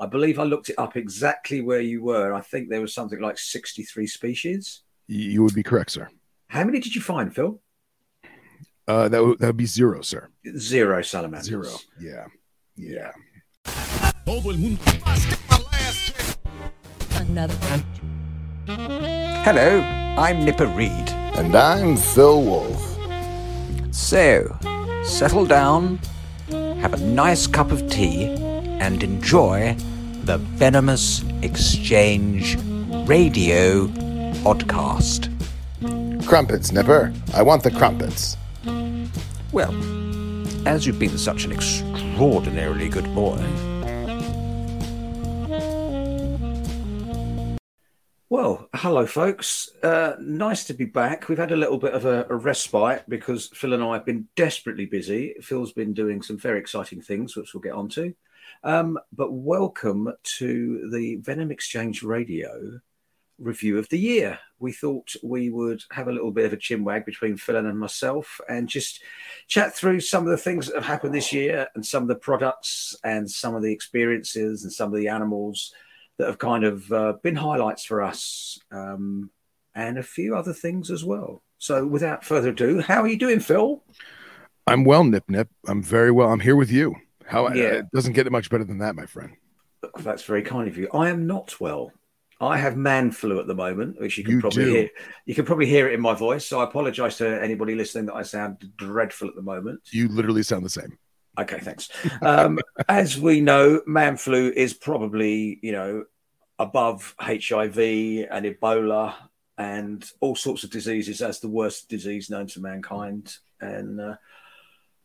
I believe I looked it up exactly where you were. I think there was something like 63 species. You would be correct, sir. How many did you find, Phil? Uh, that would that would be zero, sir. Zero salamanders. Zero. Yeah. Yeah. Another. Hello, I'm Nipper Read. And I'm Phil Wolf. So, settle down, have a nice cup of tea, and enjoy the Venomous Exchange Radio podcast. Crumpets, Nipper. I want the crumpets. Well, as you've been such an extraordinarily good boy, Well, hello, folks. Uh, nice to be back. We've had a little bit of a, a respite because Phil and I have been desperately busy. Phil's been doing some very exciting things, which we'll get onto. Um, but welcome to the Venom Exchange Radio review of the year. We thought we would have a little bit of a chinwag between Phil and myself and just chat through some of the things that have happened this year and some of the products and some of the experiences and some of the animals that have kind of uh, been highlights for us um, and a few other things as well. So, without further ado, how are you doing, Phil? I'm well, Nip Nip. I'm very well. I'm here with you. How Yeah. it doesn't get much better than that, my friend. That's very kind of you. I am not well. I have man flu at the moment, which you can You probably do. hear. You can probably hear it in my voice. So I apologise to anybody listening that I sound dreadful at the moment. You literally sound the same. Okay, thanks. Um, as we know, man flu is probably you know above HIV and Ebola and all sorts of diseases as the worst disease known to mankind. And uh,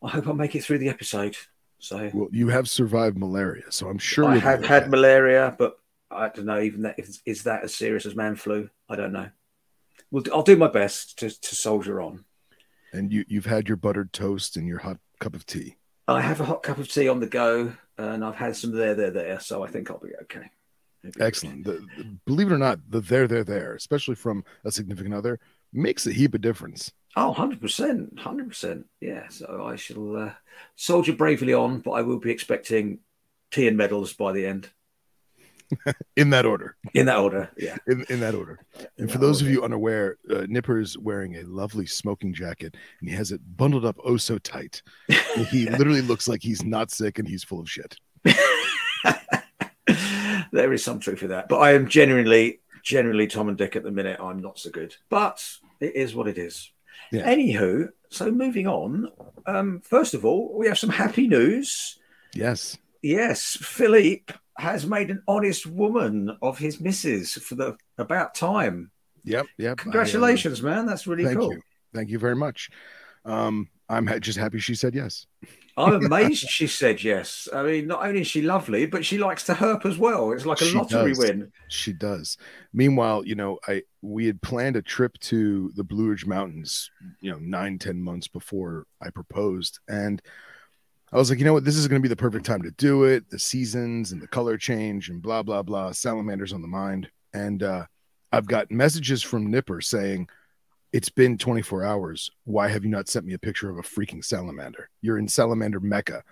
I hope I make it through the episode. So Well, you have survived malaria, so I'm sure I have had malaria, but I don't know even that is, is that as serious as man flu? I don't know. Well, I'll do my best to, to soldier on. and you you've had your buttered toast and your hot cup of tea. I have a hot cup of tea on the go, and I've had some there, there, there. So I think I'll be okay. Excellent. The, the- believe it or not, the there, there, there, especially from a significant other, makes a heap of difference. Oh, 100%. 100%. Yeah. So I shall uh, soldier bravely on, but I will be expecting tea and medals by the end. In that order. In that order. Yeah. In, in that order. in And for those of you unaware, uh, Nipper's wearing a lovely smoking jacket and he has it bundled up oh so tight. he literally looks like he's not sick and he's full of shit. there is some truth to that. But I am genuinely, genuinely Tom and Dick at the minute. I'm not so good, but it is what it is. Yeah. Anywho, so moving on. Um, first of all, we have some happy news. Yes. Yes, Philippe has made an honest woman of his missus for the about time. Yep. Yep. I, uh, Congratulations, man. That's really thank cool. you. Thank you very much. Um, I'm just happy she said yes. I'm amazed she said yes. I mean, not only is she lovely, but she likes to herp as well. It's like a She lottery does. win. She does. Meanwhile, you know, I we had planned a trip to the Blue Ridge Mountains, you know, nine, ten months before I proposed. And I was like, you know what, this is gonna be the perfect time to do it. The seasons and the color change and blah, blah, blah. Salamanders on the mind. And uh I've got messages from Nipper saying, It's been 24 hours. Why have you not sent me a picture of a freaking salamander? You're in salamander mecca.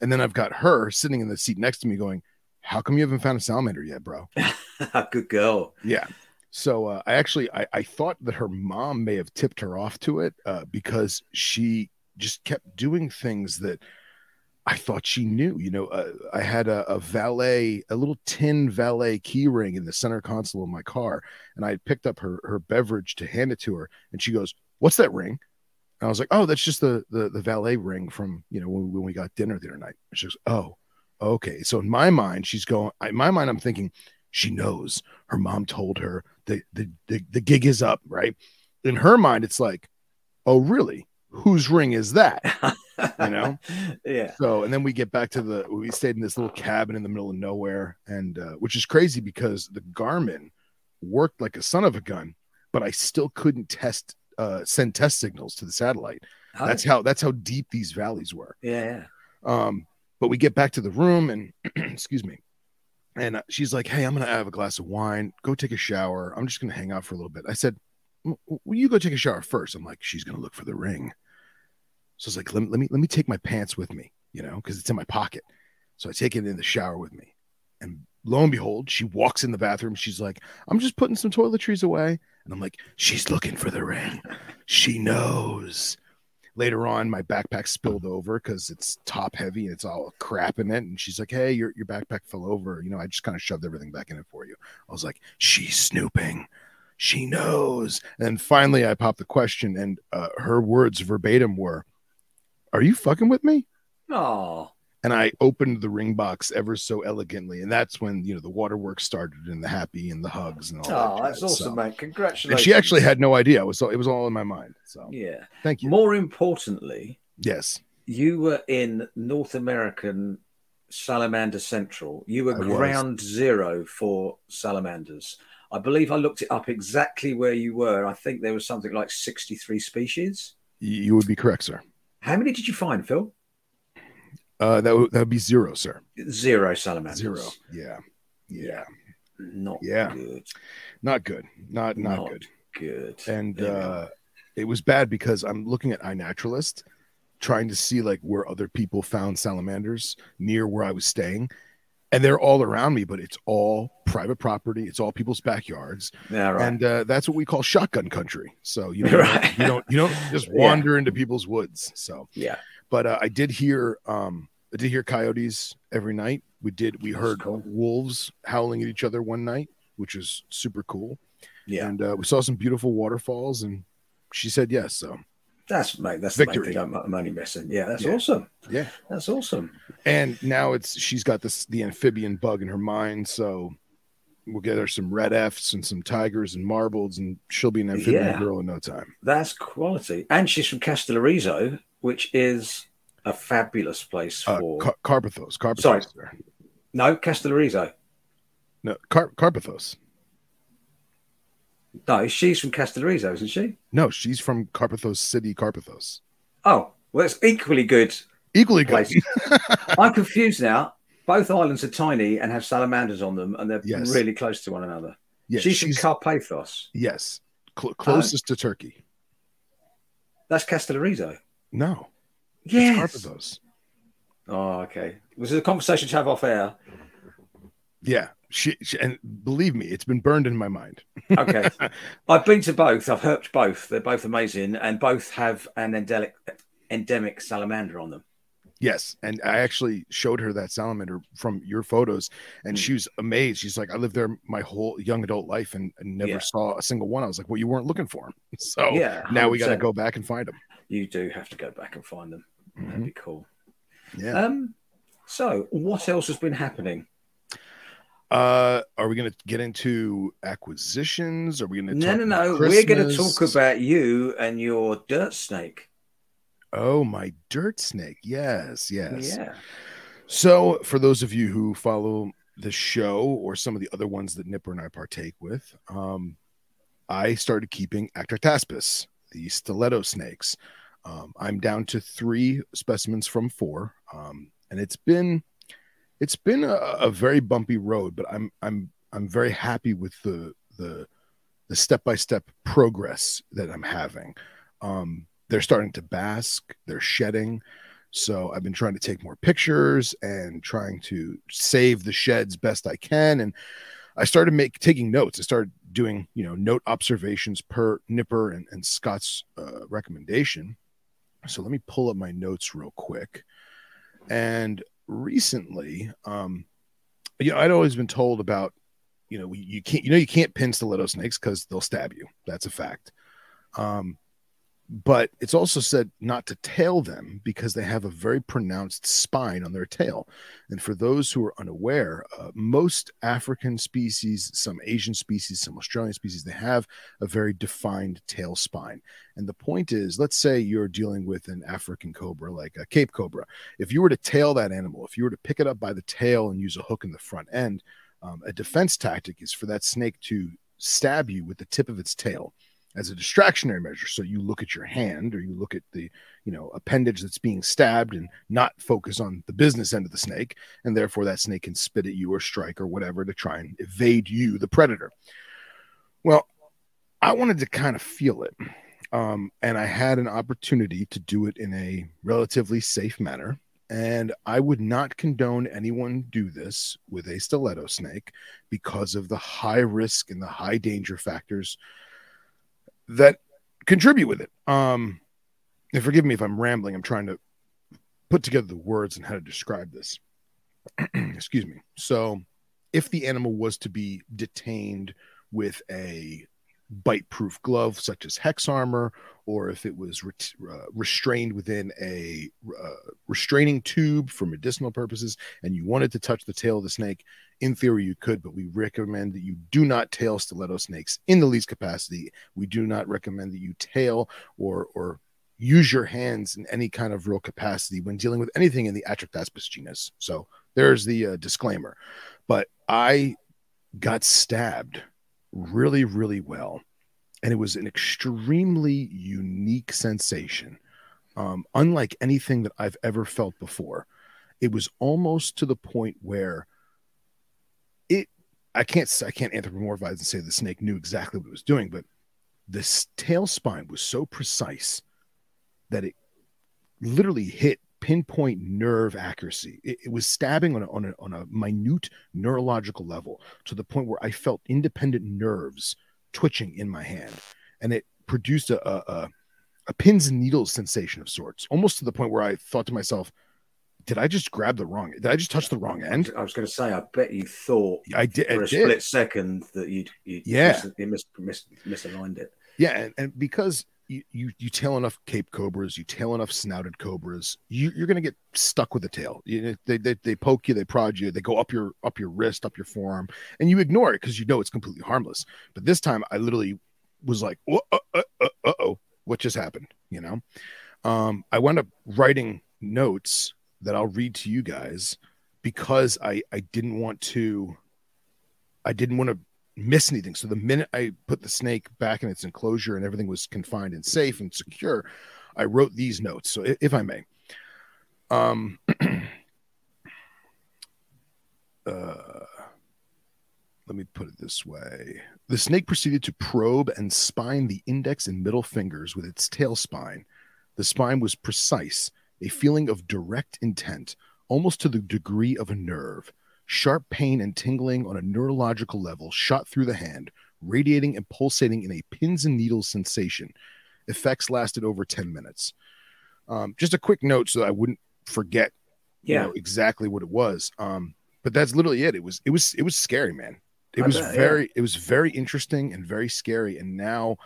And then I've got her sitting in the seat next to me going, How come you haven't found a salamander yet, bro? Good girl. Yeah. So uh, I actually I, I thought that her mom may have tipped her off to it uh, because she just kept doing things that I thought she knew. You know, uh, I had a, a valet, a little tin valet key ring in the center console of my car, and I picked up her her beverage to hand it to her, and she goes, "What's that ring?" And I was like, "Oh, that's just the the, the valet ring from you know when, when we got dinner the other night." And she goes, "Oh, okay." So in my mind, she's going. In my mind, I'm thinking she knows her mom told her the the the, the gig is up, right? In her mind, it's like, "Oh, really? Whose ring is that?" You know? yeah. So, and then we get back to the we stayed in this little cabin in the middle of nowhere, and uh, which is crazy because the Garmin worked like a son of a gun, but I still couldn't test uh, send test signals to the satellite. That's how that's how deep these valleys were. yeah, yeah. Um, but we get back to the room and excuse me. And uh, she's like, Hey, I'm to have a glass of wine, go take a shower. I'm just to hang out for a little bit. I said, "W- Will you go take a shower first? I'm like, She's to look for the ring. So I was like, let me, let me, let me take my pants with me, you know, because it's in my pocket. So I take it in the shower with me. And lo and behold, she walks in the bathroom. She's like, I'm just putting some toiletries away. And I'm like, she's looking for the ring. She knows. Later on, my backpack spilled over because it's top heavy and it's all crap in it. And she's like, Hey, your, your backpack fell over. You know, I just kind of shoved everything back in it for you. I was like, She's snooping. She knows. And finally, I popped the question, and uh, her words verbatim were, Are you fucking with me? Oh, and I opened the ring box ever so elegantly, and that's when you know the waterworks started and the happy and the hugs and all. oh, that that's awesome, So- mate. Congratulations. And she actually had no idea. It was it was all in my mind. So Yeah. thank you. More importantly, Yes, you were in North American Salamander Central. You were I was. ground zero for salamanders. I believe I looked it up exactly where you were. I think there was something like 63 species. you would be correct, sir. How many did you find, Phil? Uh, that would that would be zero, sir. Zero salamanders. Zero. Yeah, yeah, Not Yeah. good. not good. Not not, Not good. Good. And we uh, it was bad because I'm looking at iNaturalist, trying to see like where other people found salamanders near where I was staying. And they're all around me, but it's all private property. It's all people's backyards. Yeah, right. and uh, that's what we call shotgun country. So you know, Right. you don't you don't just Yeah. wander into people's woods. So, yeah. but uh, I did hear um, I did hear coyotes every night. We did we That's heard cool. wolves howling at each other one night, which was super cool. Yeah. And uh, we saw some beautiful waterfalls, and she said yes. So That's mate. That's the main Victory. thing. I'm, only messing. Yeah, that's Yeah. awesome. Yeah. That's awesome. and now it's she's got this the amphibian bug in her mind. So we'll get her some red Fs and some tigers and marbles, and she'll be an amphibian Yeah. girl in no time. That's quality. And she's from Castellarizo, which is a fabulous place Uh, for. Car- Carpathos, Carpathos. Sorry. no, Castellarizo. No, Car- Carpathos. No, she's from Castellarizo, isn't she? No, she's from Carpathos City, Carpathos. Oh, well, it's equally good Equally good. I'm confused now. Both islands are tiny and have salamanders on them, and they're Yes. really close to one another. Yeah, she's, she's, from Carpathos. yes, Cl- um, closest to Turkey. That's Castellarizo. No, Yes. it's Carpathos. Oh, okay. Was it a conversation to have off air? Yeah, she, she and believe me, it's been burned in my mind. Okay. I've been to both. I've herped both. They're both amazing, and both have an endemic endemic salamander on them. Yes, and I actually showed her that salamander from your photos, and Mm. she was amazed. She's like, "I lived there my whole young adult life and, and never Yeah. saw a single one." I was like, "Well, you weren't looking for them, so yeah. now we got to go back and find them." You do have to go back and find them. That'd be cool. Yeah. Um. So, what else has been happening? Uh, are we going to get into acquisitions? Are we going to? No, no, no. We're going to talk about you and your dirt snake. Oh, my dirt snake. Yes, yes. Yeah. So, for those of you who follow the show or some of the other ones that Nipper and I partake with, um, I started keeping Atractaspis, the stiletto snakes. Um, I'm down to three specimens from four, um, and it's been it's been a, a very bumpy road, but I'm I'm I'm very happy with the the the step by step progress that I'm having. Um, they're starting to bask, they're shedding. So I've been trying to take more pictures and trying to save the sheds best I can. And I started make taking notes. I started doing, you know, note observations per Nipper and, and Scott's uh, recommendation. So let me pull up my notes real quick. And recently, um, you know, I'd always been told about, you know, you can't, you know, you can't pin stiletto snakes because they'll stab you. That's a fact. Um, but it's also said not to tail them because they have a very pronounced spine on their tail. And for those who are unaware, uh, most African species, some Asian species, some Australian species, they have a very defined tail spine. And the point is, let's say you're dealing with an African cobra, like a Cape cobra. If you were to tail that animal, if you were to pick it up by the tail and use a hook in the front end, um, a defense tactic is for that snake to stab you with the tip of its tail as a distractionary measure. So you look at your hand or you look at the, you know, appendage that's being stabbed and not focus on the business end of the snake. And therefore that snake can spit at you or strike or whatever to try and evade you, the predator. Well, I wanted to kind of feel it. Um, and I had an opportunity to do it in a relatively safe manner. And I would not condone anyone do this with a stiletto snake because of the high risk and the high danger factors that contribute with it. Um, and forgive me if I'm rambling. I'm trying to put together the words and how to describe this. Excuse me. So, if the animal was to be detained with a bite proof glove such as hex armor or if it was re- uh, restrained within a uh, restraining tube for medicinal purposes and you wanted to touch the tail of the snake in theory you could but we recommend that you do not tail stiletto snakes in the least capacity. We do not recommend that you tail or or use your hands in any kind of real capacity when dealing with anything in the Atractaspis genus. So there's the uh, disclaimer. But i got stabbed really, really well. And it was an extremely unique sensation, um, unlike anything that I've ever felt before. It was almost to the point where it, I can't, I can't anthropomorphize and say the snake knew exactly what it was doing, but this tail spine was so precise that it literally hit pinpoint nerve accuracy. It, it, was stabbing on a, on, a, on a minute neurological level to the point where I felt independent nerves twitching in my hand. And it produced a, a, a pins and needles sensation of sorts, almost to the point where I thought to myself, did I just grab the wrong? Did I just touch the wrong end? I was going to say, I bet you thought I did for a did. split second that you'd, you'd yeah mis, mis, mis, misaligned it. Yeah, and, and because you, you you tail enough cape cobras, you tail enough snouted cobras, you, you're going to get stuck with the tail. You, they, they they poke you, they prod you, they go up your up your wrist, up your forearm, and you ignore it because you know it's completely harmless. But this time, I literally was like, uh, uh, uh oh, what just happened? You know, um, I wound up writing notes that I'll read to you guys because I I didn't want to I didn't want to miss anything. So the minute I put the snake back in its enclosure and everything was confined and safe and secure, I wrote these notes. So if, I may, um, uh, let me put it this way. The snake proceeded to probe and spine the index and middle fingers with its tail spine. The spine was precise, a feeling of direct intent, almost to the degree of a nerve. Sharp pain and tingling on a neurological level shot through the hand, radiating and pulsating in a pins and needles sensation. Effects lasted over 10 minutes. Um, just a quick note so I wouldn't forget yeah. You know, exactly what it was. Um, but that's literally it. It was it was it was scary, man. It I was bet, very yeah. it was very interesting and very scary. And now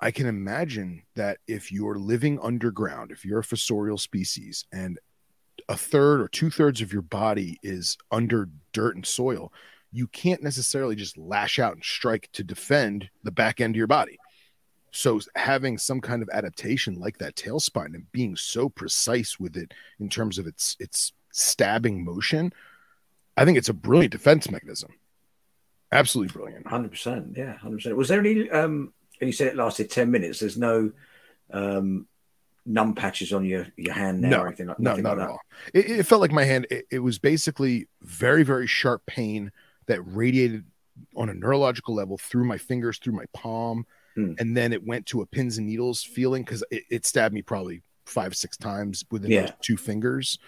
I can imagine that if you're living underground, if you're a fossorial species and a third or two thirds of your body is under dirt and soil, you can't necessarily just lash out and strike to defend the back end of your body. So having some kind of adaptation like that tail spine and being so precise with it in terms of its its stabbing motion, I think it's a brilliant defense mechanism. Absolutely brilliant. Hundred percent. Yeah, hundred percent. Was there any? Um, you said it lasted ten minutes. There's no um, numb patches on your your hand now no, or anything like no, not like at all. It, it, felt like my hand. It, it, was basically very very sharp pain that radiated on a neurological level through my fingers, through my palm, hmm. and then it went to a pins and needles feeling because it, it, stabbed me probably five six times within yeah. those two fingers.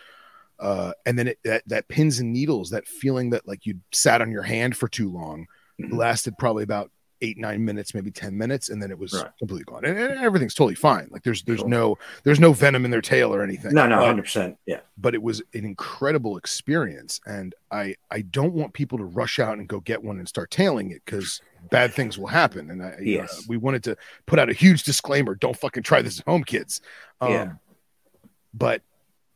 Uh, and then it, that that pins and needles, that feeling that like you sat on your hand for too long, mm-hmm. lasted probably about eight nine minutes maybe 10 minutes and then it was right. completely gone. And, and, everything's totally fine. Like there's there's no there's no venom in their tail or anything. No no 100% yeah. but it was an incredible experience and i i don't want people to rush out and go get one and start tailing it because bad things will happen. And i yes. Uh, we wanted to put out a huge disclaimer don't fucking try this at home kids. Um, yeah. but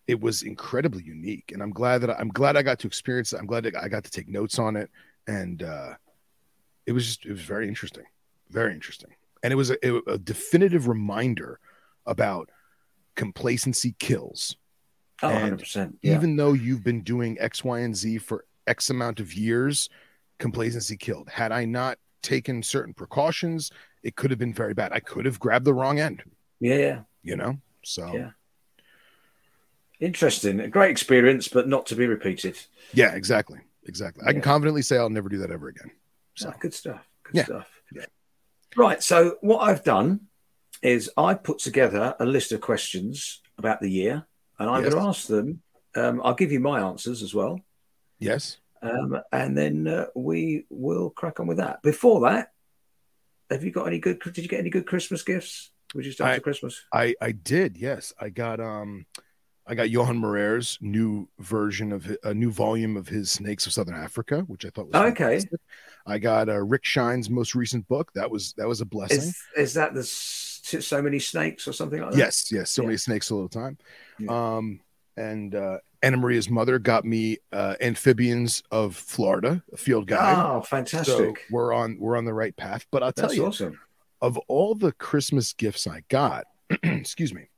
it was incredibly unique and i'm glad that I, i'm glad i got to experience it. I'm glad that i got to take notes on it and uh it was just it was very interesting, very interesting, and it was a, a definitive reminder about complacency kills. Oh, and 100%. Yeah. Even though you've been doing X, Y, and Z for X amount of years, complacency killed. Had I not taken certain precautions, it could have been very bad. I could have grabbed the wrong end. Yeah. You know? So yeah. Interesting. A great experience, but not to be repeated. Yeah, exactly. Exactly. Yeah. I can confidently say I'll never do that ever again. So oh, good stuff. Good yeah. stuff. Yeah. Right. So what I've done is I put together a list of questions about the year. and I'm Yes. going to ask them. Um, I'll give you my answers as well, Yes. um, and then uh, we will crack on with that. Before that, have you got any good? Did you get any good Christmas gifts? We just after I- Christmas. I I did. Yes, I got um, I got Johan Marais's new version of a new volume of his Snakes of Southern Africa, which I thought was Okay. fantastic. I got uh, Rick Shine's most recent book. That was that was a blessing. Is is that the so many snakes or something like that? yes, yes. So Yeah. many snakes all the time. Yeah. Um, and uh, Anna Maria's mother got me uh, Amphibians of Florida, a field guide. Oh, so fantastic! we're on we're on the right path. But I'll tell That's you, awesome. of all the Christmas gifts I got, excuse me,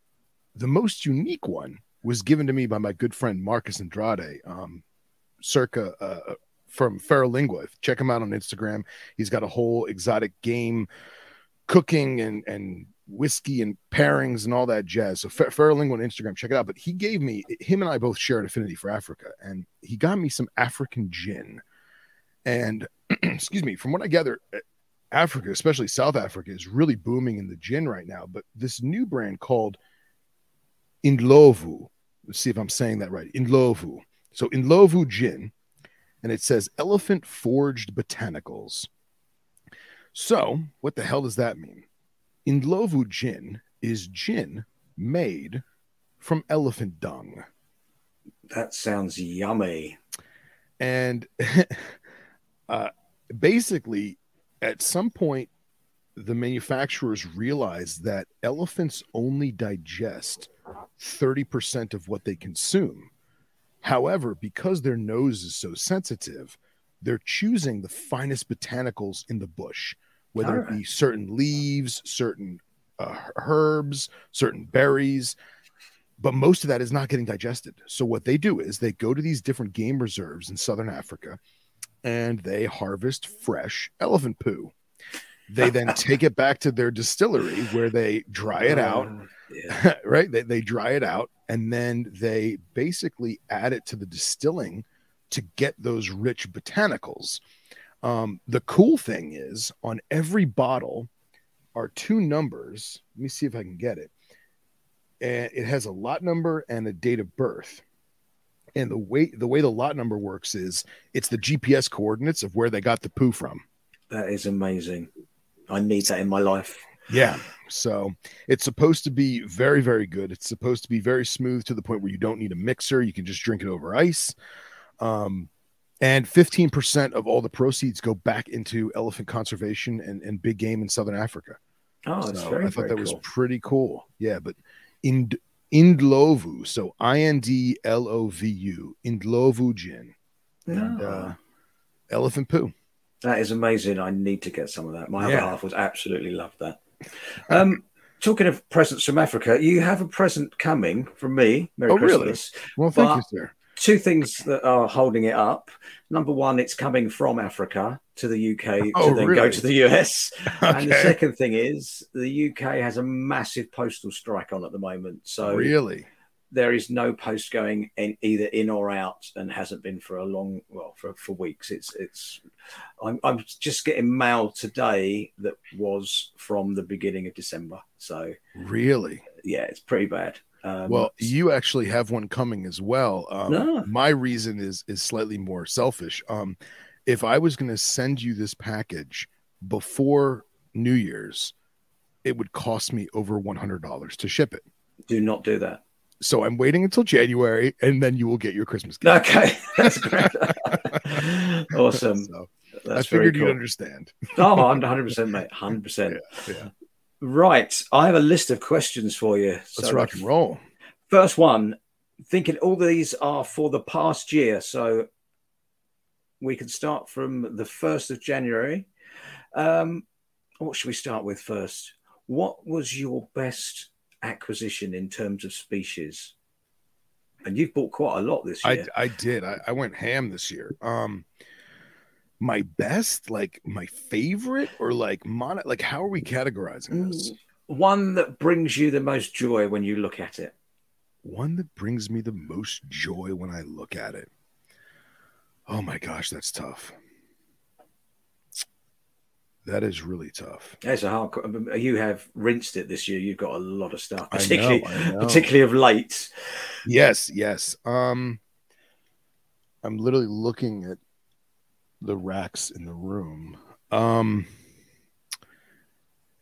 the most unique one was given to me by my good friend Marcus Andrade, um, circa uh, from Ferrolingua. Check him out on Instagram. He's got a whole exotic game cooking and and whiskey and pairings and all that jazz. So Fer- on Instagram, check it out. But he gave me him and I both share an affinity for Africa, and he got me some African gin. And excuse me, from what I gather, Africa, especially South Africa, is really booming in the gin right now. But this new brand called Indlovu, let's see if I'm saying that right. Indlovu. So Indlovu gin, and it says elephant forged botanicals. So what the hell does that mean? Indlovu gin is gin made from elephant dung. That sounds yummy. and uh, basically at some point the manufacturers realized that elephants only digest 30% of what they consume however because their nose is so sensitive they're choosing the finest botanicals in the bush whether it be certain leaves certain uh, herbs certain berries but most of that is not getting digested. So what they do is they go to these different game reserves in southern Africa and they harvest fresh elephant poo. They then take it back to their distillery where they dry it out, Uh, yeah. right? They, they dry it out and then they basically add it to the distilling to get those rich botanicals. Um, the cool thing is on every bottle are two numbers. Let me see if I can get it and it has a lot number and a date of birth. And the way the way the lot number works is it's the GPS coordinates of where they got the poo from. That is amazing. I need that in my life. Yeah. So it's supposed to be very, very good. It's supposed to be very smooth to the point where you don't need a mixer. You can just drink it over ice. Um, and 15% of all the proceeds go back into elephant conservation and, and big game in Southern Africa. Oh, that's So very, I thought that was pretty cool. Yeah, but Ind Indlovu, so I N D L O V U, Indlovu gin, and Ah, uh, elephant poo. that is amazing. I need to get some of that. My Yeah. other half was absolutely loved that. Um, talking of presents from Africa, you have a present coming from me. Merry Oh, really? Well, thank But- you, sir. Two things that are holding it up. Number one, it's coming from Africa to the UK Oh, to then go to the US. And the second thing is the UK has a massive postal strike on at the moment. So really? There is no post going in, either in or out and hasn't been for a long well for, for weeks it's it's I'm, I'm just getting mail today that was from the beginning of december so Really? yeah it's pretty bad um, Well, you actually have one coming as well. Um, No. My reason is is slightly more selfish. Um, if I was going to send you this package before New Year's, it would cost me over one hundred dollars to ship it. do not do that So I'm waiting until January, and then you will get your Christmas gift. okay that's great awesome So that's I figured you'd understand. oh 100% mate 100% Yeah. right i have a list of questions for you Let's So rock and roll. First one, thinking all these are for the past year. So we can start from the 1st of January. Um, what should we start with first? What was your best acquisition in terms of species? And you've bought quite a lot this I year. I did. I, I went ham this year. Um, my best, like my favorite, or like mon, like how are we categorizing this? Mm, One that brings you the most joy when you look at it. One that brings me the most joy when I look at it. Oh my gosh, that's tough. That is really tough. It's a hard. You have rinsed it this year. You've got a lot of stuff, I know, particularly I know. particularly of late. Yes, yes. Um, I'm literally looking at the racks in the room. Um,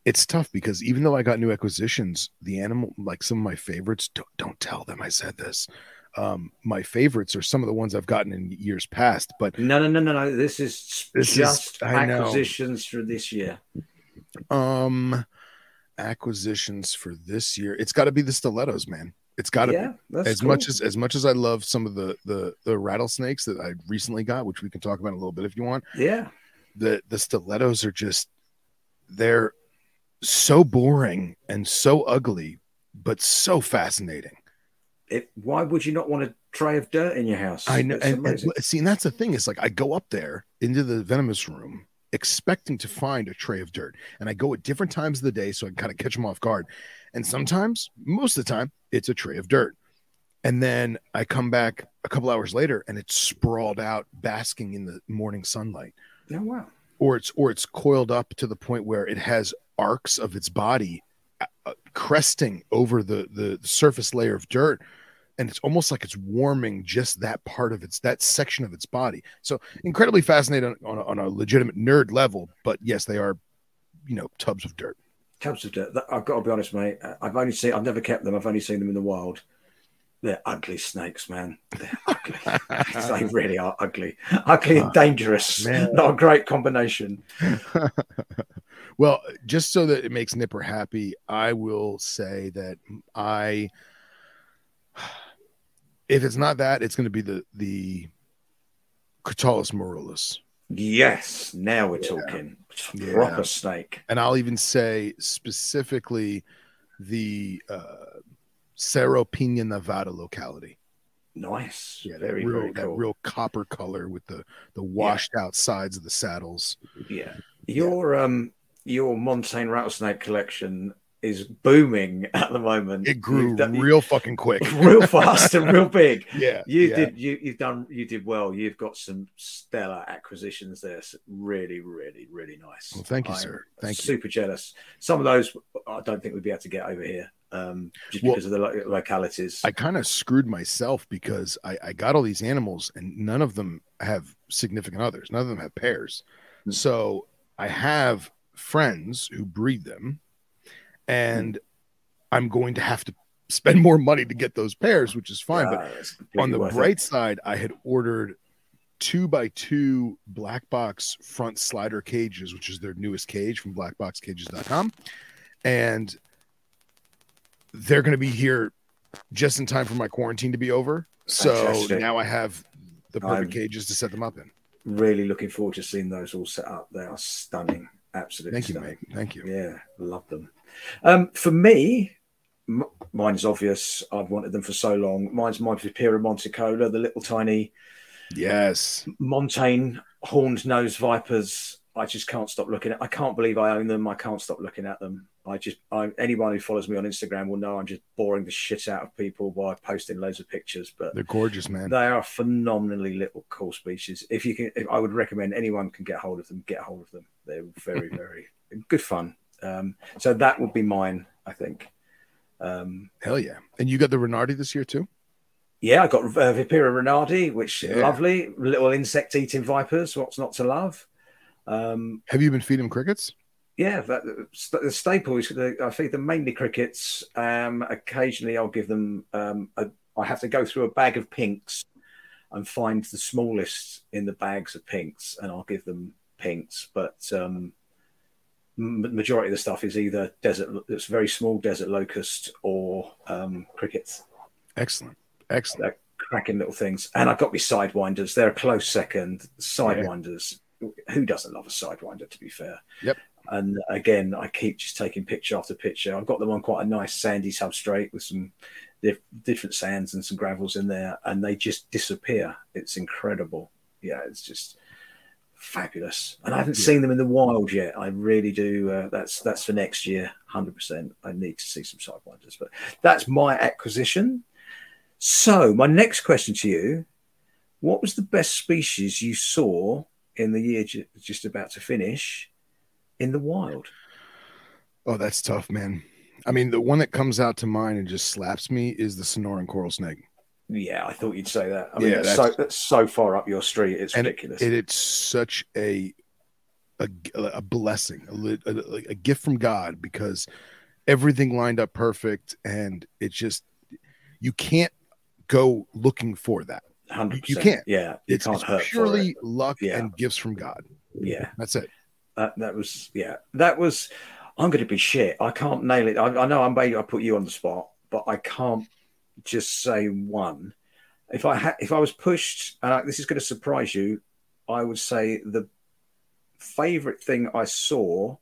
it's tough because even though I got new acquisitions, the animal, like some of my favorites, don't, don't tell them I said this. Um, my favorites are some of the ones I've gotten in years past, but No, no, no, no, no. This is This just I know. acquisitions for this year. um, acquisitions for this year, it's got to be the stilettos, man. It's got to yeah, be. as cool. much as as much as I love some of the the the rattlesnakes that I recently got, which we can talk about in a little bit if you want. yeah, The the stilettos are just they're so boring and so ugly, but so fascinating. It, why would you not want a tray of dirt in your house? I know, and, and see, and that's the thing is like I go up there into the venomous room expecting to find a tray of dirt, and I go at different times of the day so I can kind of catch them off guard. And sometimes, most of the time, it's a tray of dirt. And then I come back a couple hours later, and it's sprawled out, basking in the morning sunlight, oh, wow. or it's or it's coiled up to the point where it has arcs of its body uh, uh, cresting over the the surface layer of dirt and it's almost like it's warming just that part of its that section of its body so incredibly fascinating on, on, a, on a legitimate nerd level but yes they are you know tubs of dirt Tubs of dirt. I've got to be honest, mate. Uh, I've only seen. I've never kept them. I've only seen them in the wild. They're ugly snakes, man. They're ugly. they really are ugly, ugly and ah, dangerous. man. Not a great combination. well just so that it makes nipper happy i will say that i if it's not that it's going to be the the Crotalus morulus Yes, now we're Yeah. talking Yeah. proper snake. and I'll even say specifically the uh, Cerro Peña Nevada locality. Nice. Yeah, that very real, very that real copper color with the the washed out sides of the saddles. Yeah. Your um your Montane rattlesnake collection is booming at the moment. It grew done- real fucking quick. real fast and real big. Yeah, You yeah. did you you've done you did well. You've got some stellar acquisitions there. So really, really, really nice. Well, thank you, I'm sir. Thank you. super jealous. Some of those I don't think we'd be able to get over here. Um just Well, because of the lo- localities. I kind of screwed myself because I, I got all these animals and none of them have significant others. None of them have pairs. Hmm. So I have friends who breed them, and I'm going to have to spend more money to get those pairs, which is fine. but Ah, on the worth it. bright side, I had ordered two by two black box front slider cages, which is their newest cage from blackboxcages.com. And they're going to be here just in time for my quarantine to be over. So Fantastic. now I have the perfect I'm- cages to set them up in. really looking forward to seeing those all set up. They are stunning. Absolutely Thank you, mate. Thank you. Yeah, love them. Um, for me, m- mine's obvious. I've wanted them for so long. Mine's Montefiora Monticola, the little tiny Yes. montane horned nose vipers. I just can't stop looking at. I can't believe I own them. I can't stop looking at them. I just, I, anyone who follows me on Instagram will know I'm just boring the shit out of people by posting loads of pictures. But They're gorgeous, man. they are phenomenally little cool species. If you can, if I would recommend anyone can get hold of them, get hold of them. They're very, very good fun. Um, so that would be mine, I think. Um, Hell yeah. And you got the Renardi this year too? yeah, I got uh, Vipera renardi, which Yeah. lovely little insect-eating vipers. What's not to love? Um, Have you been feeding crickets? Yeah, that, the staple is the, I feed them mainly crickets. Um, occasionally, I'll give them. Um, a, I have to go through a bag of pinks and find the smallest in the bags of pinks, and I'll give them pinks. But um, majority of the stuff is either desert. It's very small desert locust or um, crickets. Excellent. Excellent. They're cracking little things. And I've got my sidewinders. They're a close second. Sidewinders. Who doesn't love a sidewinder, to be fair? Yep. And again, I keep just taking picture after picture. I've got them on quite a nice sandy substrate with some dif- different sands and some gravels in there, and they just disappear. It's incredible. Yeah, it's just fabulous. And I haven't Yeah. seen them in the wild yet. I really do. Uh, that's that's for next year, hundred percent. I need to see some sidewinders, but that's my acquisition. So, my next question to you What was the best species you saw in the year ju- just about to finish? In the wild? Oh, that's tough, man. I mean, the one that comes out to mind and just slaps me is the Sonoran coral snake. Yeah, I thought you'd say that. I mean, Yeah, that's, so that's so far up your street. It's ridiculous. It, it's such a a, a blessing, a, a, a gift from God because everything lined up perfect, and it just you can't go looking for that. Hundred you can't. Yeah, you It's, can't it's purely it. luck Yeah. and gifts from God. Yeah, That's it. That, that was yeah. That was. I'm going to be shit. I can't nail it. I, I know I'm maybe I put you on the spot, but I can't just say one. If I had, if I was pushed, and I, this is going to surprise you, I would say the favorite thing I saw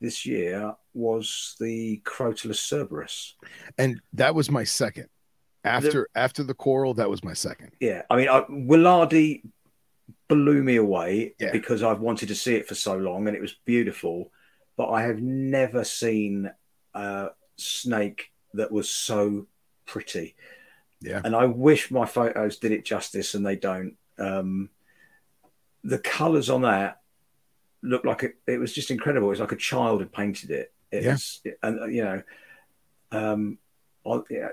this year was the Crotalus cerberus. And that was my second. After after the coral, that was my second. Yeah, I mean, I, Willardi blew me away Yeah. because I've wanted to see it for so long, and it was beautiful. But I have never seen a snake that was so pretty. Yeah. and I wish my photos did it justice, and they don't. Um, the colours on that looked like it, it was just incredible. It was like a child had painted it. It Yeah. and you know, um,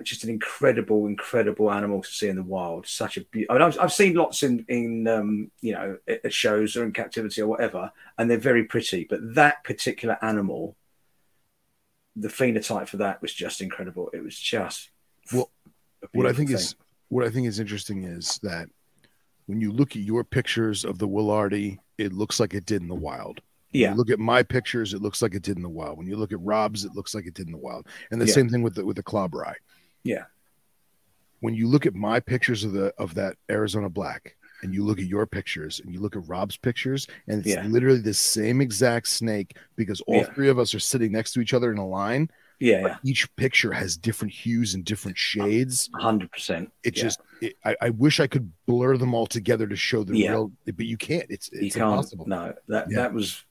just an incredible, incredible animal to see in the wild. Such a beauty. I mean, I've, I've seen lots in in um, you know shows or in captivity or whatever, and they're very pretty. But that particular animal, the phenotype for that was just incredible. It was just Well, what I think thing. is what I think is interesting is that when you look at your pictures of the Willardi, it looks like it did in the wild. Yeah, You look at my pictures, it looks like it did in the wild. When you look at Rob's, it looks like it did in the wild. And the Yeah. same thing with the with the clobber yeah, When you look at my pictures of the of that Arizona black, and you look at your pictures, and you look at Rob's pictures, and it's Yeah. literally the same exact snake because all Yeah. three of us are sitting next to each other in a line. yeah, But each picture has different hues and different shades. hundred percent. it yeah. just it, I, I wish i could blur them all together to show the Yeah. real but you can't it's you it's can't. impossible No, that Yeah. that was,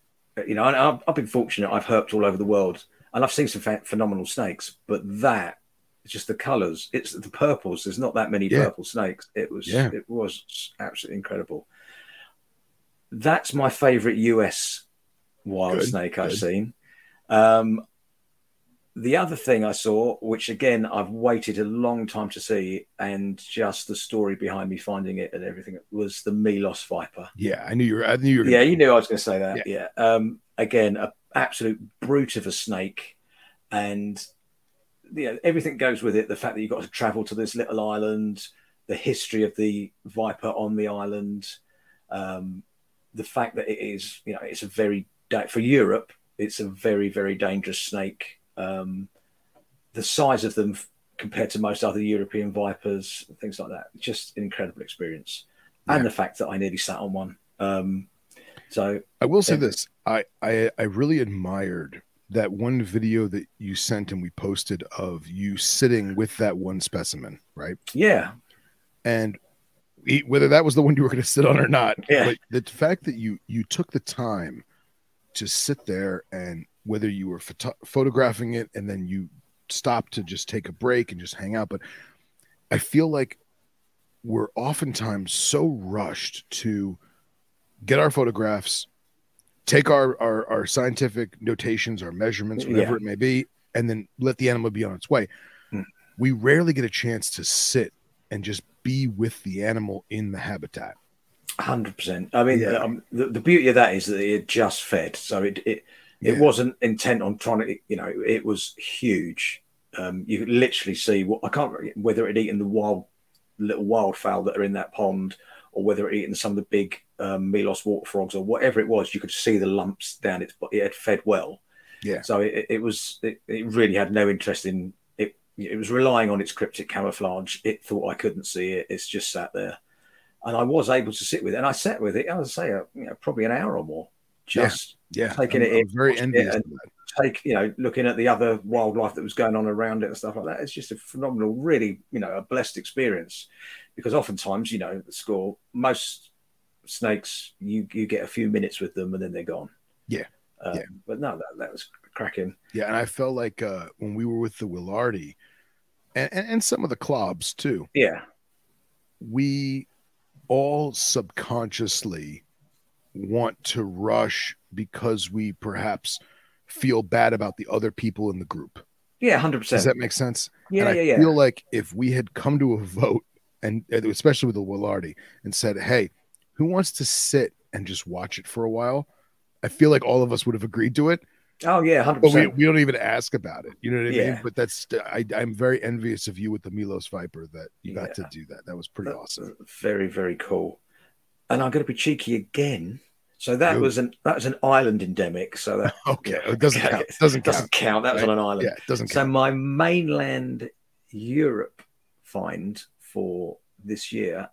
you know, I've, I've been fortunate. I've herped all over the world, and I've seen some ph- phenomenal snakes. But that, it's just the colours. It's the purples. There's not that many Yeah. purple snakes. It was, Yeah. it was absolutely incredible. That's my favourite US wild Good, snake I've good. seen. Um, the other thing I saw, which again I've waited a long time to see, and just the story behind me finding it and everything, was the Milos viper. yeah i knew you were i knew you were Yeah, you knew I was going to say that. Yeah. Um, again, a absolute brute of a snake, and yeah, everything goes with it. The fact that you've got to travel to this little island, the history of the viper on the island, um, the fact that it is, you know, it's a very for Europe, it's a very very dangerous snake. Um, the size of them compared to most other European vipers, things like that, just an incredible experience. And the fact that I nearly sat on one. Um, so i will say Yeah. this I, I i really admired that one video that you sent and we posted of you sitting with that one specimen right yeah, and whether that was the one you were going to sit on or not Yeah. but the fact that you you took the time to sit there and whether you were photo- photographing it and then you stopped to just take a break and just hang out but i feel like we're oftentimes so rushed to get our photographs take our our, our scientific notations our measurements whatever Yeah. it may be and then let the animal be on its way Hmm. we rarely get a chance to sit and just be with the animal in the habitat hundred percent. I mean, Yeah. um, the, the beauty of that is that it just fed, so it it, it Yeah. wasn't intent on trying to, you know, it was huge. Um, you could literally see what I can't whether it eaten the wild little wildfowl that are in that pond, or whether it eaten some of the big um, Milos water frogs or whatever it was. You could see the lumps down its. It had fed well. Yeah. So it, it was. It, it really had no interest in it. It was relying on its cryptic camouflage. It thought I couldn't see it. It's just sat there, and I was able to sit with it. And I sat with it. I would say, uh, you know, probably an hour or more, just yeah Taking I'm- it I'm in, very watching it and- take you know looking at the other wildlife that was going on around it and stuff like that. It's just a phenomenal really you know a blessed experience. Because oftentimes you know the score most snakes you you get a few minutes with them and then they're gone. Yeah. um, Yeah. but no that, that was cracking. Yeah, and I felt like uh, when we were with the Willardi and, and, and some of the clubs too, yeah. we all subconsciously want to rush because we perhaps feel bad about the other people in the group. Yeah, hundred percent. Does that make sense? Yeah, and I yeah, yeah. feel like if we had come to a vote, and especially with the Willardi, and said, "Hey, who wants to sit and just watch it for a while?" I feel like all of us would have agreed to it, Oh yeah, hundred but we, percent. we don't even ask about it. You know what I mean? But that's I, I'm very envious of you with the Milos Viper that you got Yeah. to do that. That was pretty awesome. Very, very cool. And I'm going to be cheeky again. So that Good. was an that was an island endemic. So that Okay, Yeah. it doesn't count. Doesn't count. doesn't count. That was on an island. Yeah, it doesn't So my mainland Europe find for this year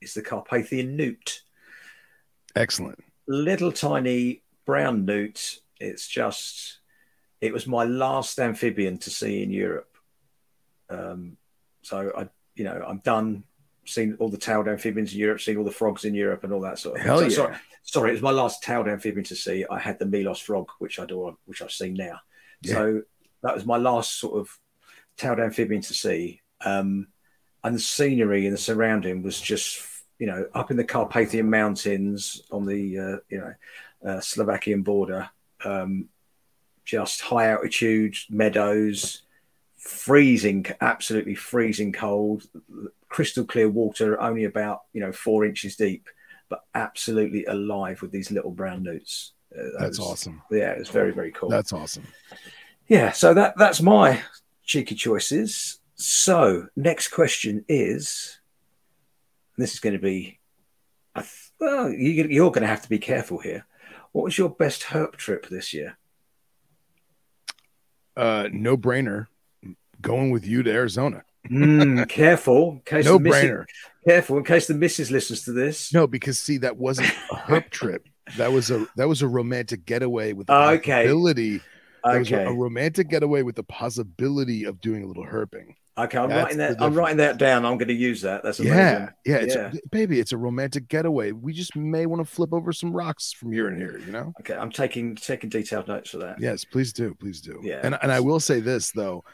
is the Carpathian newt. Excellent. Little tiny brown newt. It's just it was my last amphibian to see in Europe. Um, so I, you know, I'm done. Seen all the tailed amphibians in Europe, seen all the frogs in Europe, and all that sort of. Hell so, yeah. Sorry, sorry, it was my last tailed amphibian to see. I had the Milos frog, which I do, which I've seen now. So that was my last sort of tailed amphibian to see. Um, and the scenery and the surrounding was just, you know, up in the Carpathian Mountains on the, uh, you know, uh, Slovakian border, um, just high altitude meadows, freezing, absolutely freezing cold, crystal clear water, only about, you know, four inches deep, but absolutely alive with these little brown newts. Uh, that That's was- awesome. Yeah, it's very, very cool. That's awesome. Yeah, so that that's my cheeky choices. So next question is, this is going to be, th- well, you, you're going to have to be careful here. What was your best herp trip this year? Uh, no brainer. Going with you to Arizona. Mm, careful, in case No the missus- brainer. Careful, in case the missus listens to this. No, because see, that wasn't a herp trip. That was a that was a romantic getaway with the okay. possibility. Was a- Okay, a romantic getaway with the possibility of doing a little herping. okay, I'm That's writing that. I'm writing that down. I'm going to use that. That's amazing. Yeah, yeah, it's Yeah. A, baby, it's a romantic getaway. We just may want to flip over some rocks from here and here, you know? Okay, I'm taking taking detailed notes for that. Yes, please do, please do. Yeah. And and I will say this though,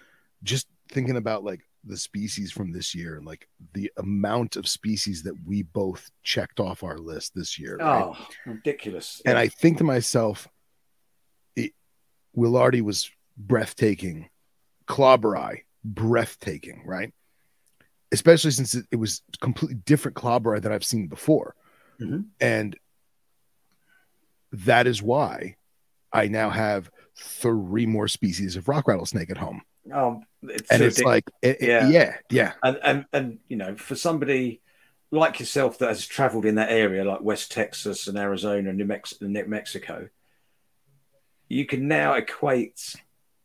just thinking about like the species from this year and like the amount of species that we both checked off our list this year. right? Oh, ridiculous! And I think to myself, it, Willardi was breathtaking, Klauberi, breathtaking, right? Especially since it, it was completely different Klauberi that I've seen before. Mhm. And that is why I now have three more species of rock rattlesnake at home. Oh, it's And it's like, it- it- Yeah. yeah, yeah, and and and you know for somebody like yourself that has traveled in that area like west texas and arizona new, Mex- and new mexico you can now equate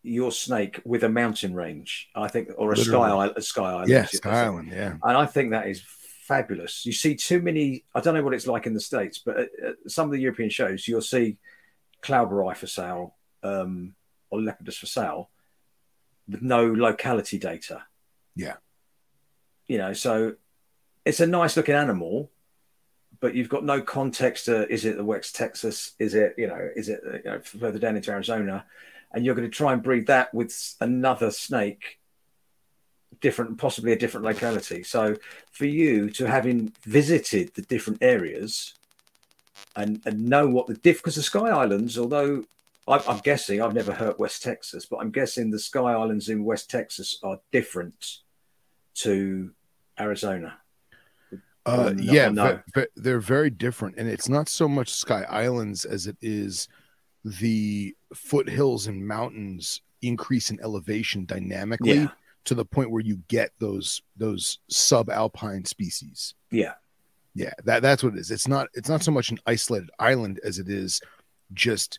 your snake with a mountain range i think or a sky Literally. island a sky island yeah, Sky Island, yeah. and i think that is fabulous you see too many i don't know what it's like in the states but at, at some of the european shows you'll see klauberi for sale um, or lepidus for sale with no locality data. Yeah. you know so it's a nice looking animal but you've got no context to is it the west texas? Is it you know is it you know, further down into arizona? And you're going to try and breed that with another snake different possibly a different locality. So for you to having visited the different areas and and know what the diff because the sky islands although I'm, I'm guessing i've never heard west texas but i'm guessing the sky islands in west texas are different to arizona Uh, no- yeah, no? ve- ve- they're very different, and it's not so much Sky Islands as it is the foothills and mountains increase in elevation dynamically Yeah. to the point where you get those those subalpine species. yeah Yeah, that that's what it is. It's not it's not so much an isolated island as it is just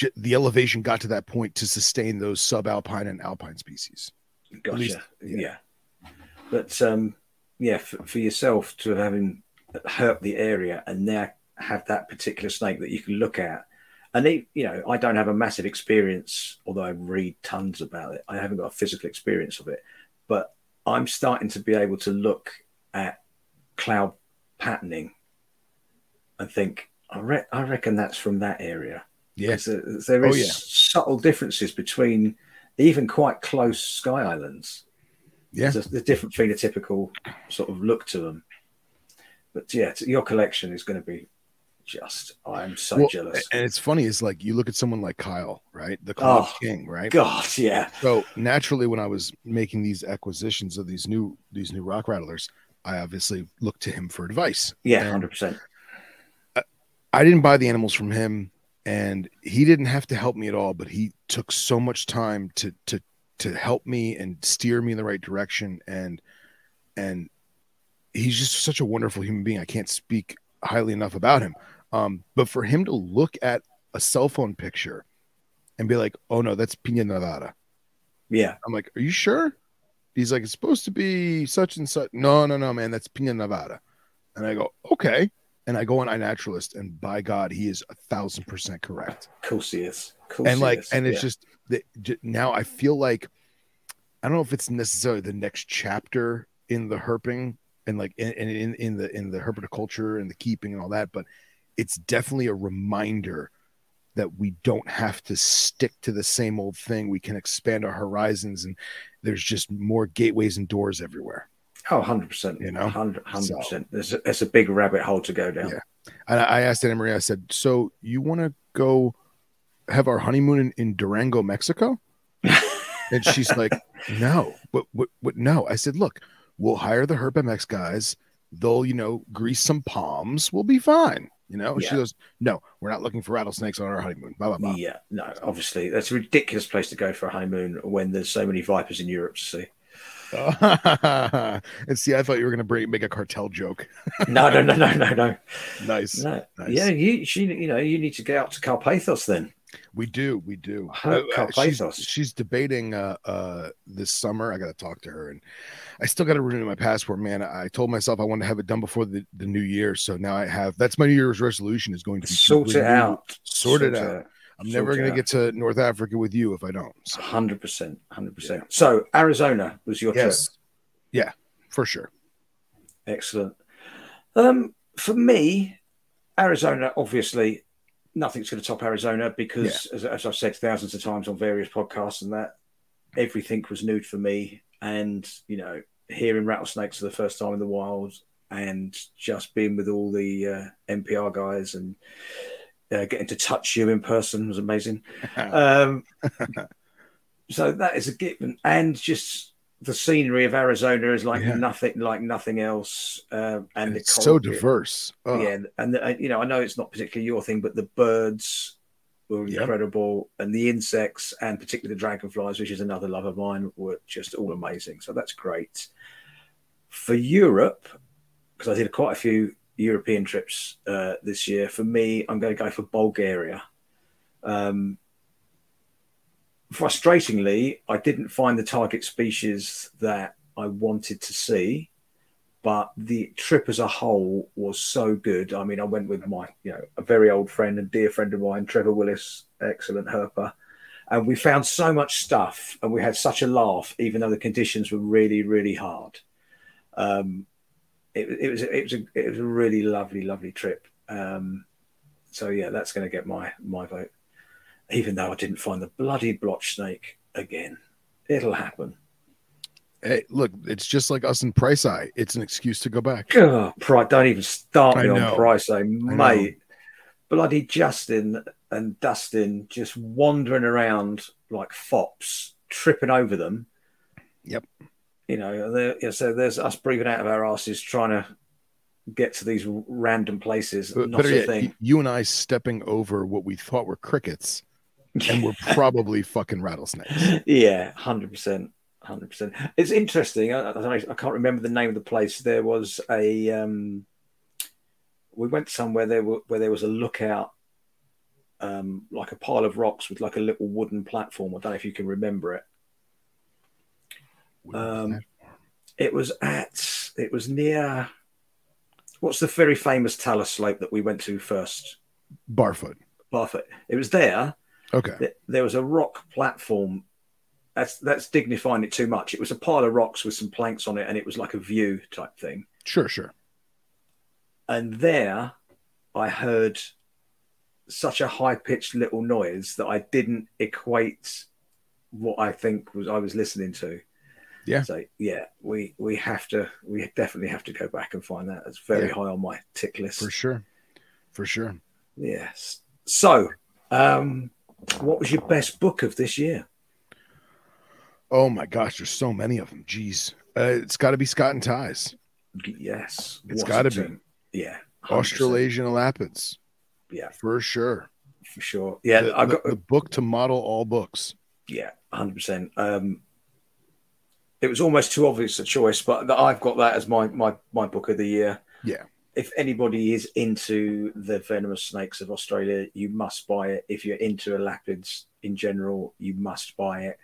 j- the elevation got to that point to sustain those subalpine and alpine species. Gotcha. least- yeah. yeah. But um, yeah, for, for yourself to having hurt the area and now have that particular snake that you can look at, and they, you know, I don't have a massive experience, although I read tons about it. I haven't got a physical experience of it, but I'm starting to be able to look at cloud patterning and think, I, re- I reckon that's from that area. Yes, Because there Oh, yeah. subtle differences between even quite close sky islands. yeah, There's a, a different phenotypical sort of look to them. but yeah, your collection is going to be just. I'm so Well, jealous. and it's funny is like you look at someone like Kyle, right? The Club Oh, King, right? God, yeah, So naturally, when I was making these acquisitions of these new these new rock rattlers, I obviously looked to him for advice. yeah, hundred percent. I didn't buy the animals from him, and he didn't have to help me at all. But he took so much time to to to help me and steer me in the right direction, and and he's just such a wonderful human being. I can't speak highly enough about him. Um, but for him to look at a cell phone picture and be like, "Oh no, that's Peña Nevada," Yeah, I'm like, "Are you sure?" He's like, "It's supposed to be such and such." No, no, no, man, that's Peña Nevada. And I go, "Okay." And I go on iNaturalist, and by God, he is a thousand percent correct. of course he is. Course And like, is. and it's Yeah. just that j- now I feel like I don't know if it's necessarily the next chapter in the herping and like in in, in, in the in the herpetoculture and the keeping and all that, but it's definitely a reminder that we don't have to stick to the same old thing. We can expand our horizons, and there's just more gateways and doors everywhere. Oh, 100 percent. You know? 100 So- percent. There's a, there's a big rabbit hole to go down. Yeah. And I I asked Anna Maria, I said, "So you want to go have our honeymoon in, in Durango, Mexico?" and she's like, "No, what, what, what? No." I said, "Look, we'll hire the Herp MX guys. They'll, you know, grease some palms. We'll be fine." You know. And She goes, "No, we're not looking for rattlesnakes on our honeymoon." Blah blah blah. Yeah, no, obviously that's a ridiculous place to go for a honeymoon when there's so many vipers in Europe to see. and see, I thought you were gonna bring make a cartel joke. No, no, no, no, no, no. nice. no. Nice. Yeah, you, she, you know, you need to get out to Carpathos then. We do, we do. Uh, she's, she's debating uh uh this summer. I got to talk to her, and I still got to renew my passport. Man, I told myself I wanted to have it done before the, the new year, so now I have. That's my New Year's resolution is going to be Sort it out. sort it out. I'm never going to get to North Africa with you if I don't. So, Hundred percent, hundred percent. So Arizona was your yes, trip. yeah, for sure. Excellent. Um, for me, Arizona, obviously, nothing's going to top Arizona because, as, as I've said thousands of times on various podcasts, and that everything was new for me. And you know, hearing rattlesnakes for the first time in the wild, and just being with all the uh, NPR guys and uh, getting to touch you in person was amazing. Um, so that is a given, and just the scenery of Arizona is like Yeah. nothing, like nothing else, uh, and the it's so diverse. Oh, Yeah, and the, you know, I know it's not particularly your thing, but the birds were Yep. incredible, and the insects, and particularly the dragonflies, which is another love of mine, were just all amazing. So that's great. For Europe, because I did quite a few European trips uh, this year. For me, I'm going to go for Bulgaria. Um, frustratingly, I didn't find the target species that I wanted to see, but the trip as a whole was so good. I mean, I went with my, you know, a very old friend and dear friend of mine, Trevor Willis, excellent herper. And we found so much stuff and we had such a laugh, even though the conditions were really, really hard. Um, it, it was it was a it was a really lovely, lovely trip. Um, so yeah, that's going to get my my vote. Even though I didn't find the bloody blotch snake again, it'll happen. Hey, look, it's just like us in Price Eye. It's an excuse to go back. Don't even start me on price, know. mate. Bloody Justin and Dustin just wandering around like fops, tripping over them. Yep. You know, so there's us breathing out of our asses trying to get to these random places. But Not better a yet, thing. you and I stepping over what we thought were crickets, and we're probably fucking rattlesnakes. yeah, hundred percent, hundred percent. It's interesting. I, I. I can't remember the name of the place. There was a. Um, we went somewhere there were, where there was a lookout, um, like a pile of rocks with like a little wooden platform. I don't know if you can remember it. Um, It was at. It was near. What's the very famous Talus slope that we went to first? Barfoot. Barfoot. It was there. Okay. th- there was a rock platform. That's that's dignifying it too much. It was a pile of rocks with some planks on it, and it was like a view type thing. Sure, sure. And there, I heard such a high pitched little noise that I didn't equate what I think was I was listening to. Yeah. So yeah, we we have to we definitely have to go back and find that. It's very Yeah. high on my tick list. For sure. For sure. Yes. So, um, what was your best book of this year? Oh my gosh, there's so many of them. Jeez. Uh, it's got to be Scott and Ties. Yes, It's gotta be. Yeah, 100%. Australasian Elapids. Yeah, For sure. for sure. Yeah, the, I the- got the book to model all books. yeah, hundred percent. Um, it was almost too obvious a choice, but I've got that as my my my book of the year. Yeah. If anybody is into the venomous snakes of Australia, you must buy it. If you're into elapids in general, you must buy it.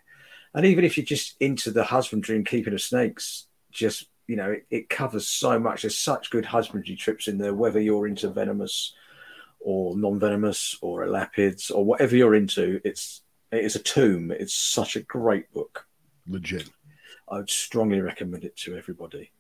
And even if you're just into the husbandry and keeping of snakes, just you know, it, it covers so much. There's such good husbandry trips in there, whether you're into venomous or non-venomous or elapids or whatever you're into. It's it is a tomb. It's such a great book. Legit. I would strongly recommend it to everybody.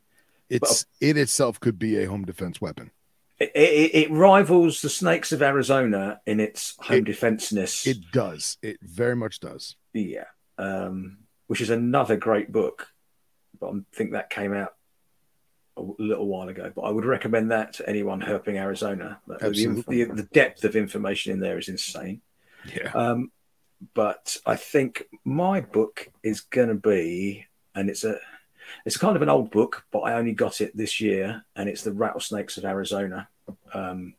It's it itself could be a home defense weapon. It, it, it rivals the Snakes of Arizona in its home It- defenseness. It does. It very much does. yeah, um, which is another great book. But I think that came out a little while ago. But I would recommend that to anyone herping Arizona. The, the, Absolutely. the depth of information in there is insane. Yeah. Um, but I think my book is going to be, and it's a, it's kind of an old book, but I only got it this year, and it's the Rattlesnakes of Arizona. Um,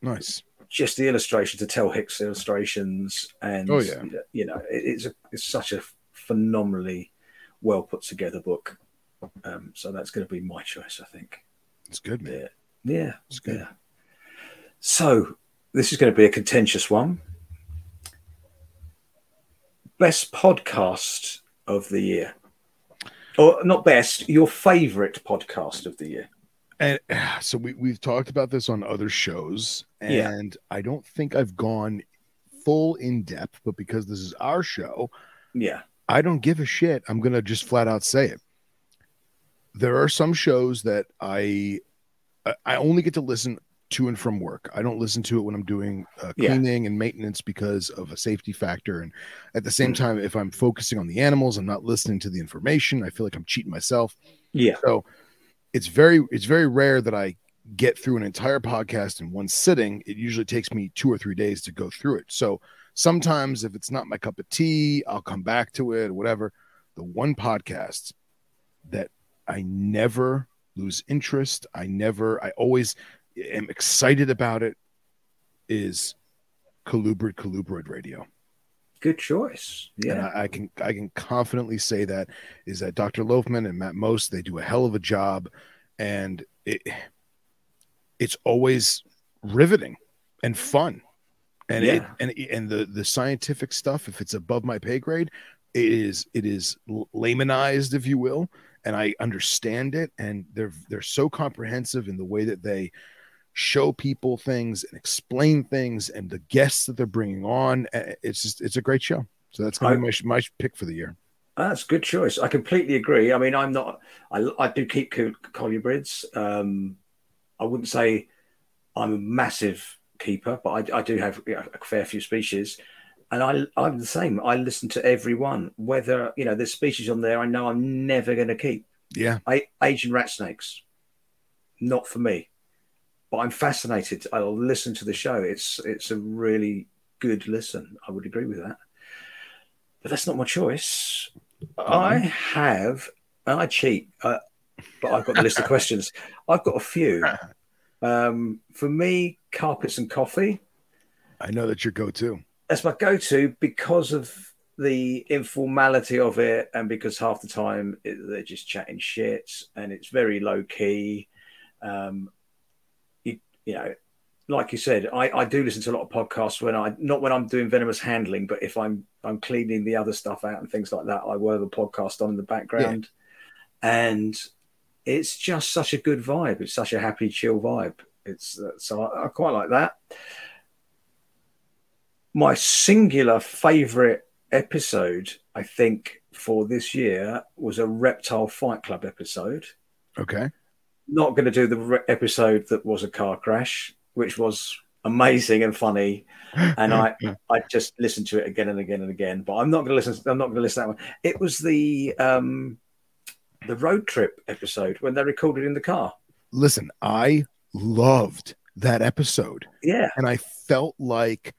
Nice. just the illustrations, to Tell Hicks illustrations, and Oh, yeah. you know, it, it's a, it's such a phenomenally well put together book. Um, so that's going to be my choice, I think. It's good, man. Yeah, yeah, It's good. yeah. So this is going to be a contentious one. Best podcast of the year, or not best? Your favorite podcast of the year? And uh, so we we've talked about this on other shows, Yeah. and I don't think I've gone full in depth, but because this is our show, Yeah, I don't give a shit. I'm gonna just flat out say it. There are some shows that I- I only get to listen to and from work. I don't listen to it when I'm doing uh, Yeah. cleaning and maintenance because of a safety factor. And at the same Mm. time, if I'm focusing on the animals, I'm not listening to the information. I feel like I'm cheating myself. yeah, So it's very it's very rare that I get through an entire podcast in one sitting. It usually takes me two or three days to go through it. So sometimes if it's not my cup of tea, I'll come back to it or whatever. The one podcast that I never lose interest, I never, I always am excited about it is Colubrid Colubroid Radio. good choice. And Yeah, I, I can I can confidently say that is that Dr. Loafman and Matt Most they do a hell of a job, and it it's always riveting and fun, and it and and the the scientific stuff if it's above my pay grade, it is it is laymanized if you will, and I understand it, and they're they're so comprehensive in the way that they show people things and explain things and the guests that they're bringing on it's just it's a great show so that's be my, my pick for the year That's a good choice. I completely agree. I mean, I'm not. I, I do keep col- colubrids. Um, I wouldn't say I'm a massive keeper, but I, I do have you know, a fair few species, and I I'm the same. I listen to everyone. Whether you know there's species on there I know I'm never going to keep. yeah I, Asian rat snakes, not for me. But I'm fascinated. I'll listen to the show. It's it's a really good listen. I would agree with that. But that's not my choice. I have, and I cheat, uh, but I've got the list of questions. I've got a few. Um, for me, carpets and coffee. i know that's your go-to That's my go-to because of the informality of it, and because half the time it, they're just chatting shit, and it's very low key. Um, you, know, like you said, I, I do listen to a lot of podcasts when I not when I'm doing venomous handling, but if I'm I'm cleaning the other stuff out and things like that, I have a podcast on in the background, and it's just such a good vibe. It's such a happy, chill vibe. It's uh, so I, I quite like that my singular favorite episode, I think, for this year was a Reptile Fight Club episode. okay Not going to do the re- episode that was a car crash, which was amazing and funny, and I I just listened to it again and again and again. But I'm not going to listen. I'm not going to listen to that one. It was the um, the road trip episode when they recorded in the car. Listen, I loved that episode. Yeah, and I felt like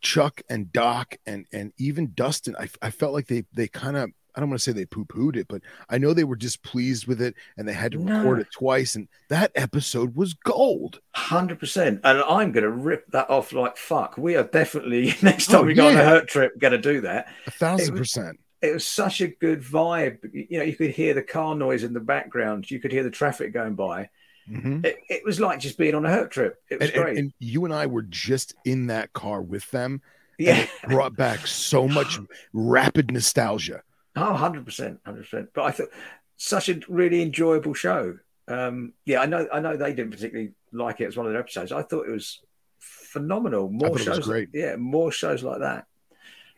Chuck and Doc and and even Dustin, I, I felt like they they kind of I don't want to say they poo pooed it, but I know they were displeased with it and they had to No. record it twice. And that episode was gold. hundred percent. And I'm going to rip that off like fuck. We are definitely next time Oh, we go on a herp trip going to do that. A thousand It was- percent. It was such a good vibe. You know, you could hear the car noise in the background. You could hear the traffic going by. Mhm. It, it was like just being on a herp trip. It was And, and, great. and you and I were just in that car with them. and yeah. it brought back so much rapid nostalgia. Oh, 100%, 100%. But I thought such a really enjoyable show. Um, yeah, I know I know they didn't particularly like it as one of their episodes. I thought it was phenomenal. More thought it was shows great. Yeah, more shows like that.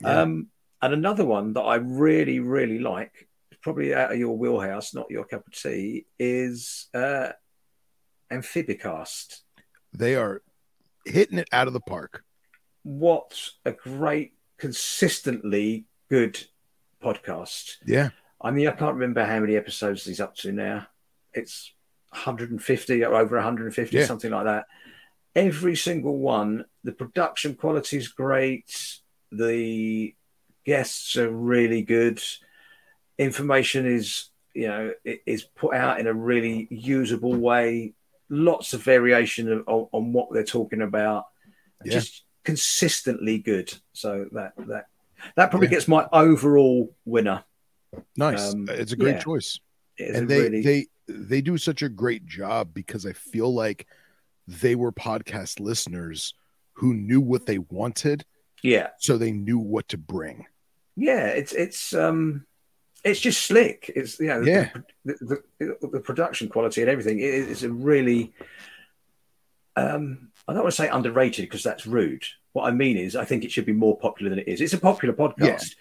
Yeah. Um, and another one that I really, really like, probably out of your wheelhouse, not your cup of tea, is uh Amphibicast. They are hitting it out of the park. What a great, consistently good podcast. Yeah. I mean, I can't remember how many episodes he's up to now. It's 150 or over 150, Yeah. something like that. Every single one, the production quality is great. The guests are really good. Information is, you know, is put out in a really usable way. Lots of variation of, on, on what they're talking about. Yeah. Just consistently good. So that that that probably Yeah. gets my overall winner. Nice. Um, it's a great yeah. choice. And they really, they they do such a great job because I feel like they were podcast listeners who knew what they wanted, yeah, so they knew what to bring. yeah. It's it's um, it's just slick. It's you know, Yeah. the, the, the, the production quality and everything. It, it's a really, um, I don't want to say underrated because that's rude. What I mean is, I think it should be more popular than it is. It's a popular podcast,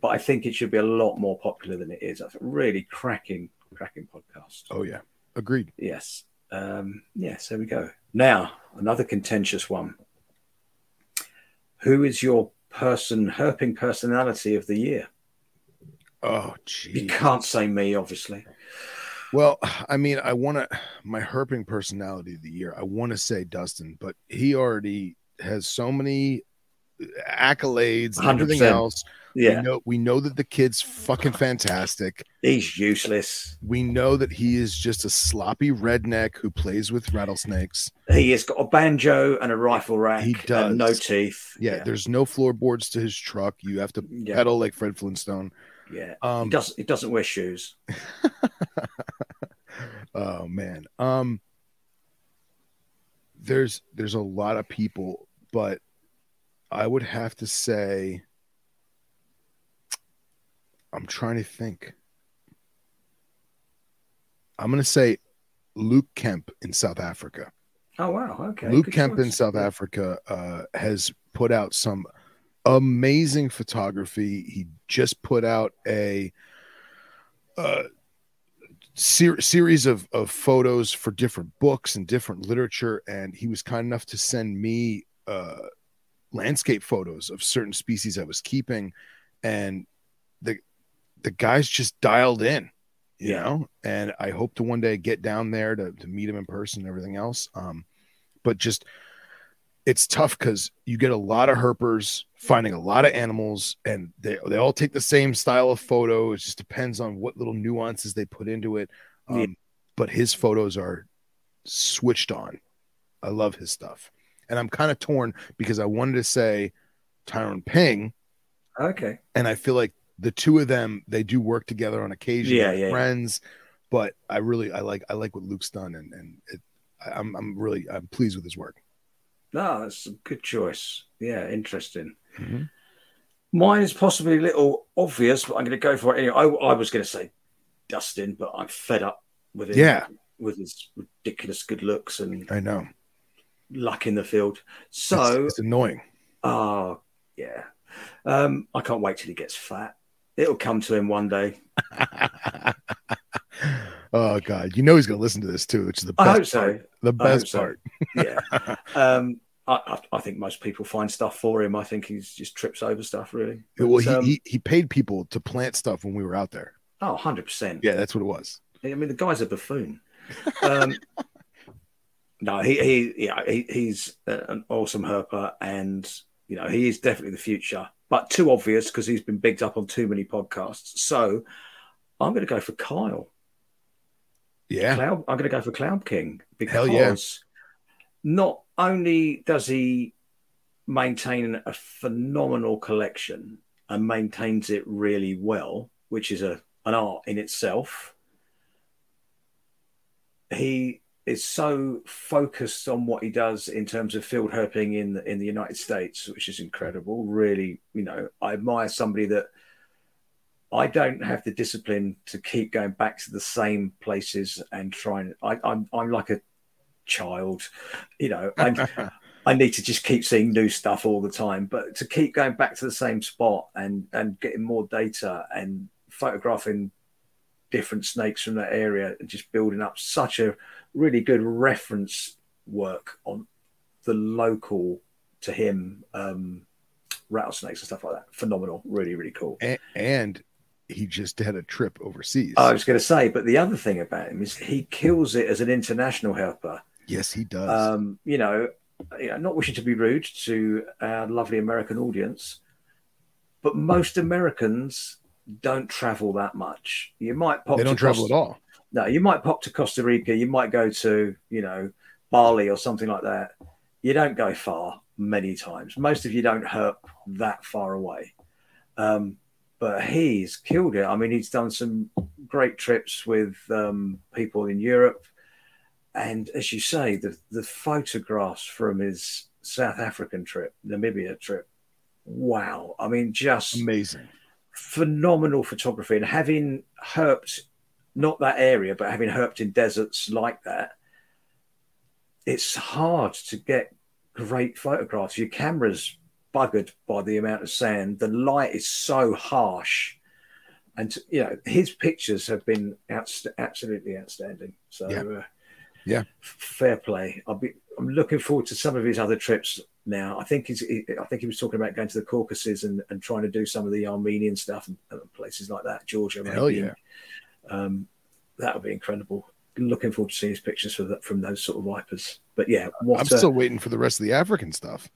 but I think it should be a lot more popular than it is. That's a really cracking, cracking podcast. Oh yeah, agreed. Yes. Um, yes, there we go. Now, another contentious one. Who is your person, herping personality of the year? Oh You can't say me, obviously. Well, I mean, I want to my herping personality of the year. I want to say Dustin, but he already has so many accolades and everything 100%. else. Yeah, We know we know that the kid's fucking fantastic. he's useless. We know that he is just a sloppy redneck who plays with rattlesnakes. He has got a banjo and a rifle rack He does. and no teeth. Yeah, there's no floorboards to his truck. You have to yeah, pedal like Fred Flintstone. yeah. Um, he doesn't. He doesn't wear shoes. oh man. Um there's there's a lot of people, but I would have to say I'm trying to think. I'm gonna say Luke Kemp in South Africa. Oh wow. Okay. Luke good Kemp in. South Africa uh, has put out some amazing photography. He just put out a uh, ser- series of, of photos for different books and different literature, and he was kind enough to send me uh, landscape photos of certain species I was keeping, and the the guy's just dialed in you Yeah. know and i hope to one day get down there to, to meet him in person and everything else um but just it's tough because you get a lot of herpers finding a lot of animals and they, they all take the same style of photo it just depends on what little nuances they put into it um, Yeah. but his photos are switched on i love his stuff and i'm kind of torn because i wanted to say Tyrone Ping, Okay. and I feel like the two of them they do work together on occasion, Yeah, yeah, yeah. friends. But I really I like I like what Luke's done, and and it, I'm I'm really I'm pleased with his work. No, that's a good choice. Yeah, interesting. Mm-hmm. Mine is possibly a little obvious, but I'm going to go for it anyway. I, I was going to say Dustin, but I'm fed up with him. Yeah. With his ridiculous good looks and I know. Luck in the field. So, it's, annoying. oh, yeah. Um, I can't wait till he gets fat. It'll come to him one day. oh God, you know he's gonna listen to this too, which is the best I hope so. part. The best so. part. Yeah. um, I, I, think most people find stuff for him. I think he's just trips over stuff, really. well, he, um, he he paid people to plant stuff when we were out there. Oh, 100%. Yeah, that's what it was. I mean, the guy's a buffoon. Um, no, he, he, yeah, he, he's uh, an awesome herper, and you know he is definitely the future. But too obvious because he's been bigged up on too many podcasts. So I'm going to go for Kyle. Yeah. Cloud, I'm going to go for Cloud King because yeah. not only does he maintain a phenomenal collection and maintains it really well, which is a an art in itself. He is so focused on what he does in terms of field herping in the, in the United States, which is incredible. Really, you know, I admire somebody that I don't have the discipline to keep going back to the same places and trying. I, I'm I'm like a child, you know. And I need to just keep seeing new stuff all the time. But to keep going back to the same spot and and getting more data and photographing different snakes from that area and just building up such a really good reference work on the local to him um rattlesnakes and stuff like that phenomenal really really cool And, and he just had a trip overseas. i was going to say but the other thing about him is he kills it as an international helper yes, he does. um, you know, not wishing to be rude to our lovely American audience, but most Americans don't travel that much. You might pop. they don't travel at all. No, you might pop to Costa Rica. You might go to, you know, Bali or something like that. You don't go far many times. Most of you don't hurt that far away. Um, but he's killed it. I mean, he's done some great trips with um, people in Europe. And as you say, the, the photographs from his South African trip, Namibia trip, wow. I mean, just Amazing. phenomenal photography and having herped not that area but having herped in deserts like that it's hard to get great photographs your camera's buggered by the amount of sand the light is so harsh and you know his pictures have been outst- absolutely outstanding so Yeah. uh, Yeah. fair play i'll be i'm looking forward to some of his other trips now. I think he's. He, I think he was talking about going to the Caucasus and, and trying to do some of the Armenian stuff and, and places like that. Georgia, maybe. Hell yeah. Um, that would be incredible. Looking forward to seeing his pictures for that from those sort of vipers. But yeah, what I'm a- still waiting for the rest of the African stuff.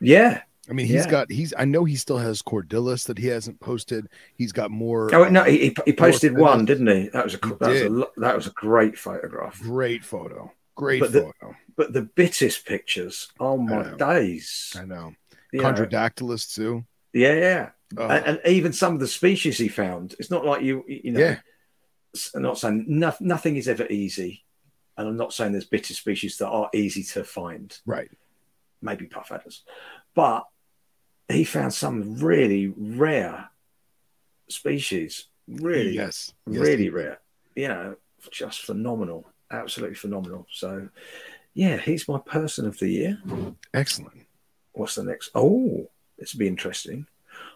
yeah. I mean, he's Yeah. got he's. I know he still has Cordylus that he hasn't posted. He's got more. Oh no, he, he- posted one, photos. didn't he? That was a He that was a that was a great photograph. great photo. Great But the- photo. But the Bitis pictures, oh my know. days! I know. You know, Chondrodactylus too. yeah, yeah. Oh, and, and even some of the species he found. It's not like you, you know. Yeah. I'm not saying no, nothing is ever easy, and I'm not saying there's Bitis species that are easy to find. right. Maybe puff adders, but he found some really rare species. Really, Yes. Yes, really he- rare. You know, just phenomenal, absolutely phenomenal. So, yeah, he's my person of the year. Excellent. What's the next? Oh, this will be interesting.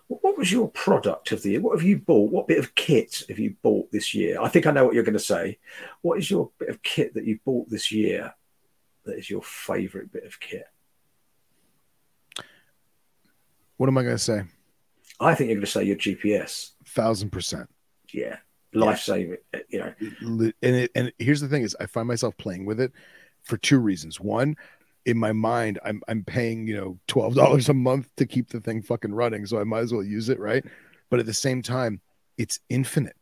What was your product of the year? What have you bought? What bit of kit have you bought this year? I think I know what you're going to say. What is your bit of kit that you bought this year that is your favorite bit of kit? What am I going to say? I think you're going to say your GPS. Thousand percent. Yeah, life saving. Uh, you know, And it, and here's the thing: is I find myself playing with it for two reasons. One, in my mind, I'm I'm paying you know twelve dollars a month to keep the thing fucking running, so I might as well use it, right? But at the same time, it's infinite.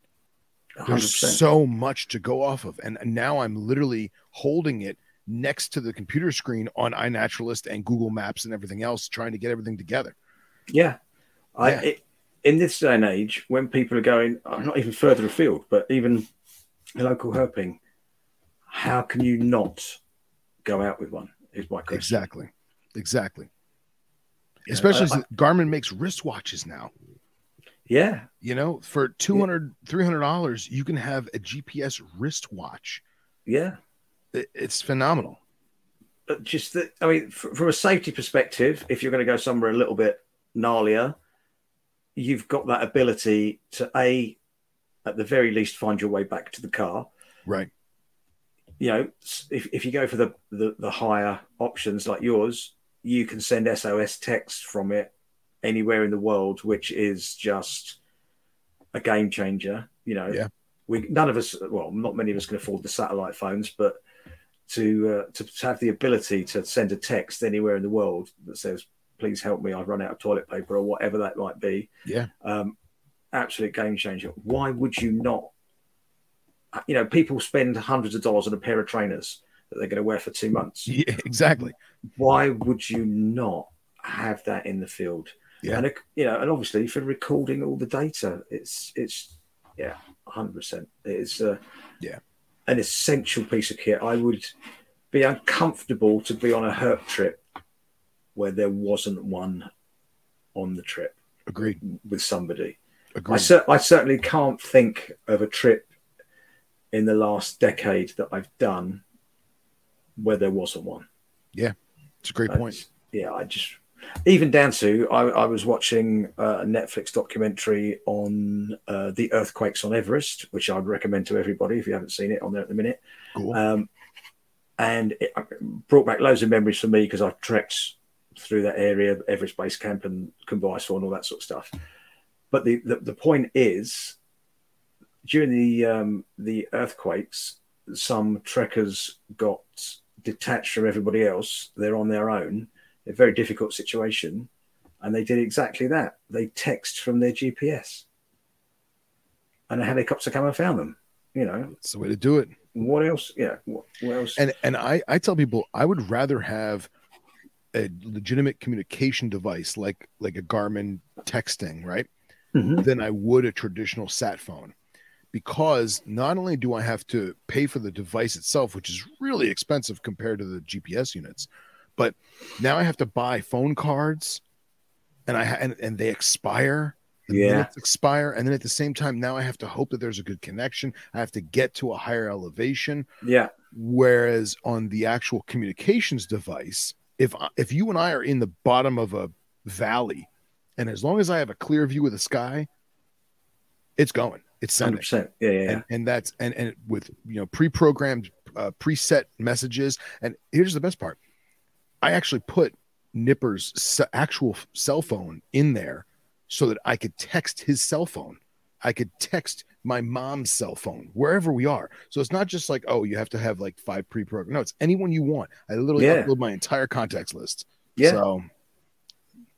100%. There's so much to go off of, and now I'm literally holding it next to the computer screen on iNaturalist and Google Maps and everything else, trying to get everything together. Yeah. I, Yeah. It, in this day and age, when people are going, uh, not even further afield, but even local herping, how can you not go out with one? Is my question. Exactly, exactly. Yeah, Especially I- as Garmin makes wristwatches now. Yeah. You know, for 200 $300, you can have a GPS wristwatch. Yeah. It- It's phenomenal. But just that, I mean, fr- from a safety perspective, if you're going to go somewhere a little bit gnarlier, you've got that ability to A, at the very least, find your way back to the car. Right. You know, if, if you go for the, the, the higher options like yours, you can send SOS text from it anywhere in the world, which is just a game changer. You know, Yeah. we none of us, well, not many of us can afford the satellite phones, but to uh, to, to have the ability to send a text anywhere in the world that says, "Please help me, I've run out of toilet paper," or whatever that might be, Yeah. um, absolute game changer. Why would you not? You know, people spend hundreds of dollars on a pair of trainers that they're going to wear for two months. Yeah, exactly. Why would you not have that in the field? Yeah. And you know, and obviously for recording all the data, it's it's yeah, hundred percent. It's uh, Yeah. an essential piece of kit. I would be uncomfortable to be on a herp trip where there wasn't one on the trip Agreed. with somebody. I, Agreed. cer- I certainly can't think of a trip in the last decade that I've done where there wasn't one. Yeah, it's a great point. Yeah, I just even down to I, I was watching uh, a Netflix documentary on uh, the earthquakes on Everest, which I'd recommend to everybody if you haven't seen it on there at the minute. Cool. Um, and it brought back loads of memories for me because I've trekked through that area, Everest Base Camp and Kumbaisor and all that sort of stuff. But the, the, the point is, during the um, the earthquakes, some trekkers got detached from everybody else. They're on their own, a very difficult situation, and they did exactly that. They text from their GPS, and a helicopter came and found them. You know It's the way to do it. what else? Yeah, what, what else? And and I I tell people I would rather have a legitimate communication device like like a Garmin texting, right? Mhm. Than I would a traditional sat phone. Because not only do I have to pay for the device itself, which is really expensive compared to the GPS units, but now I have to buy phone cards and I and, and they expire. The Yeah. expire, and then at the same time, now I have to hope that there's a good connection. I have to get to a higher elevation. yeah, Whereas on the actual communications device, if if you and I are in the bottom of a valley, and as long as I have a clear view of the sky, it's going, it's 100%. Yeah, yeah, yeah. and and that's and and with you know pre-programmed, uh, preset messages. And here's the best part: I actually put Nipper's actual cell phone in there so that I could text his cell phone. I could text my mom's cell phone wherever we are. So it's not just like, oh, you have to have like five pre-programmed. No, it's anyone you want. I literally Yeah. upload my entire contacts list. Yeah. So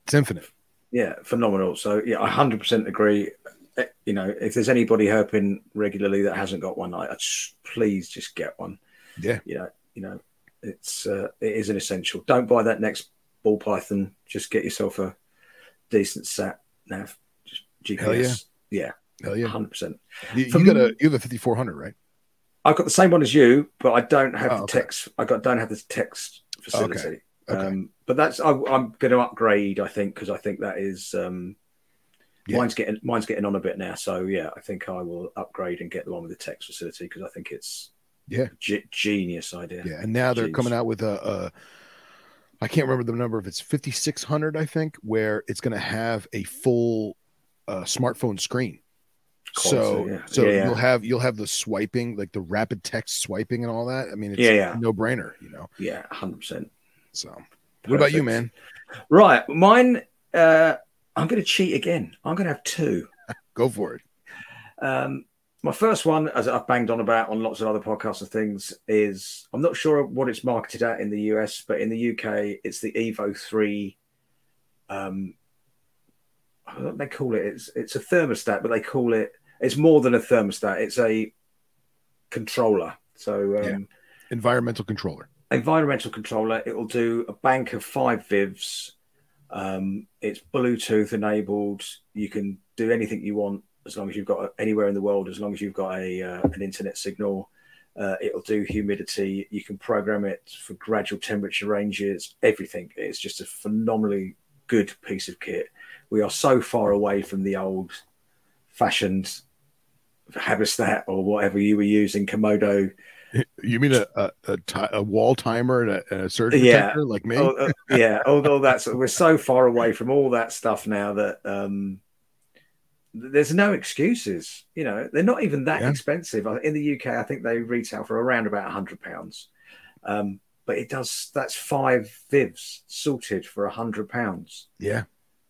it's infinite. Yeah, phenomenal. So yeah, I hundred percent agree. You know, if there's anybody herping regularly that hasn't got one, I, I just, please just get one. Yeah. You know, you know, it's uh, it is an essential. Don't buy that next ball python. Just get yourself a decent sat nav. Just GPS. Hell yeah. Yeah, Hell yeah. hundred percent. You, you got a you have a 5400, right? I've got the same one as you, but I don't have Oh, the okay. text. I got don't have the text facility. Okay. Um, but that's I, I'm going to upgrade. I think because I think that is um, Yeah. mine's getting mine's getting on a bit now. So yeah, I think I will upgrade and get the one with the text facility because I think it's Yeah. ge- genius idea. Yeah, and now they're Jeez. coming out with a, a I can't remember the number if it's 5600 I think where it's going to have a full uh, smartphone screen. So yeah. so Yeah, yeah. you'll have you'll have the swiping like the rapid text swiping and all that. I mean it's Yeah, no brainer, you know. Yeah, hundred percent. So what about you, man? Right, mine. Uh, I'm going to cheat again. I'm going to have two. Go for it. Um, my first one, as I've banged on about on lots of other podcasts and things, is I'm not sure what it's marketed at in the US, but in the UK, it's the Evo 3. Um, what do they call it? It's it's a thermostat, but they call it it's more than a thermostat. It's a controller. So um, Yeah. Environmental controller. environmental controller. It will do a bank of five vivs. Um, it's Bluetooth enabled. You can do anything you want as long as you've got anywhere in the world, as long as you've got a uh, an internet signal. Uh, it'll do humidity. You can program it for gradual temperature ranges. Everything. It's just a phenomenally good piece of kit. We are so far away from the old fashioned Habistat or whatever you were using, Komodo You mean a a, a, wall timer and a, a surge Yeah. protector like me? Oh, uh, yeah, although that's we're so far away from all that stuff now that um, there's no excuses. You know, they're not even that Yeah. expensive. In the UK, I think they retail for around about a hundred pounds, um, but it does. That's five vivs sorted for a hundred pounds. yeah.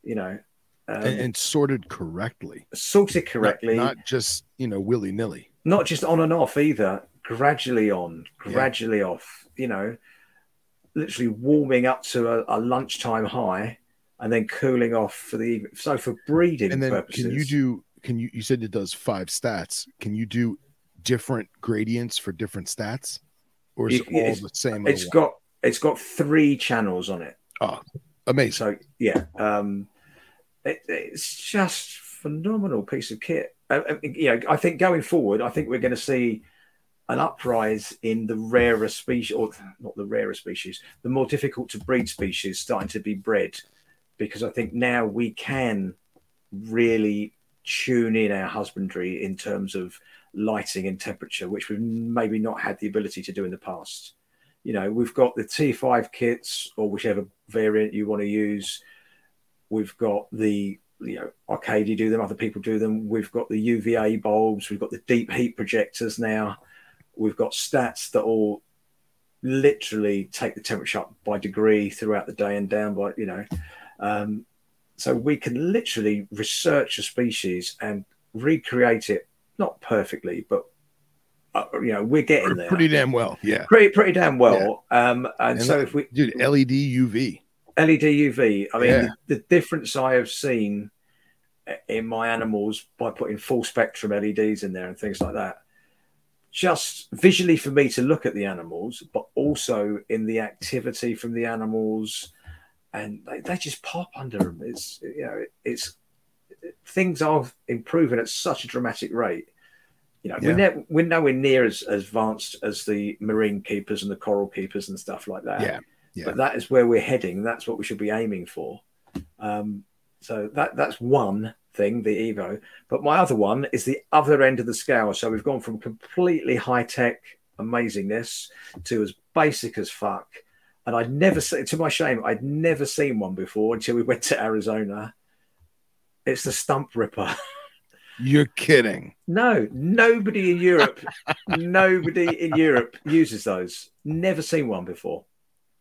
You know, um, and, and sorted correctly, sorted Not- correctly, not, just you know willy nilly. not just on and off either, gradually on, gradually off, you know, literally warming up to a, a lunchtime high and then cooling off for the evening. So for breeding And then purposes, can you do? Can you? You said it does five stats. Can you do different gradients for different stats, or is You- it all the same? it's other one? got it's got three channels on it. oh, amazing. So yeah, um, it, it's just phenomenal piece of kit. Uh, uh, you know, I think going forward, I think we're going to see an uprise in the rarer species, or not the rarer species, the more difficult to breed species starting to be bred, because I think now we can really tune in our husbandry in terms of lighting and temperature, which we've maybe not had the ability to do in the past. You know, we've got the T5 kits or whichever variant you want to use. We've got the, you know, Arcadia do them, other people do them. We've got the UVA bulbs. We've got the deep heat projectors now. We've got stats that all literally take the temperature up by degree throughout the day and down by, you know. Um, so we can literally research a species and recreate it, not perfectly, but, uh, you know, we're getting there Pretty damn well. Yeah, pretty pretty damn well. Um, and, And so if we dude. LED UV. LED UV, I mean, Yeah. the, the difference I have seen in my animals by putting full spectrum LEDs in there and things like that, just visually for me to look at the animals, but also in the activity from the animals, and they, they just pop under them. It's you know, it's things are improving at such a dramatic rate. You know, Yeah. we're, ne- we're nowhere near as, as advanced as the marine keepers and the coral keepers and stuff like that. Yeah, yeah. But that is where we're heading. That's what we should be aiming for. Um, so that that's one thing, the Evo. But my other one is the other end of the scale. So we've gone from completely high tech amazingness to as basic as fuck. And I'd never seen, to my shame, I'd never seen one before until we went to Arizona. It's the stump ripper. You're kidding. No, nobody in Europe, nobody in Europe uses those. Never seen one before.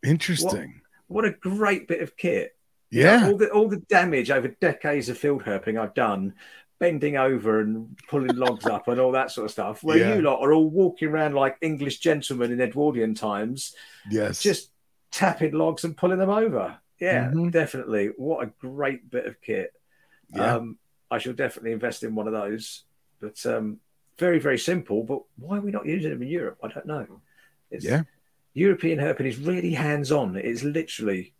Interesting. What a great bit of kit. Yeah. all the all the damage over decades of field herping I've done, bending over and pulling logs up and all that sort of stuff. Where Yeah. you lot are all walking around like English gentlemen in Edwardian times, Yes. just tapping logs and pulling them over. Yeah, Mhm. definitely. What a great bit of kit. yeah. Um, I shall definitely invest in one of those. But um, very, very simple. But why are we not using them in Europe? I don't know. It's, Yeah. European herping is really hands on. It's literally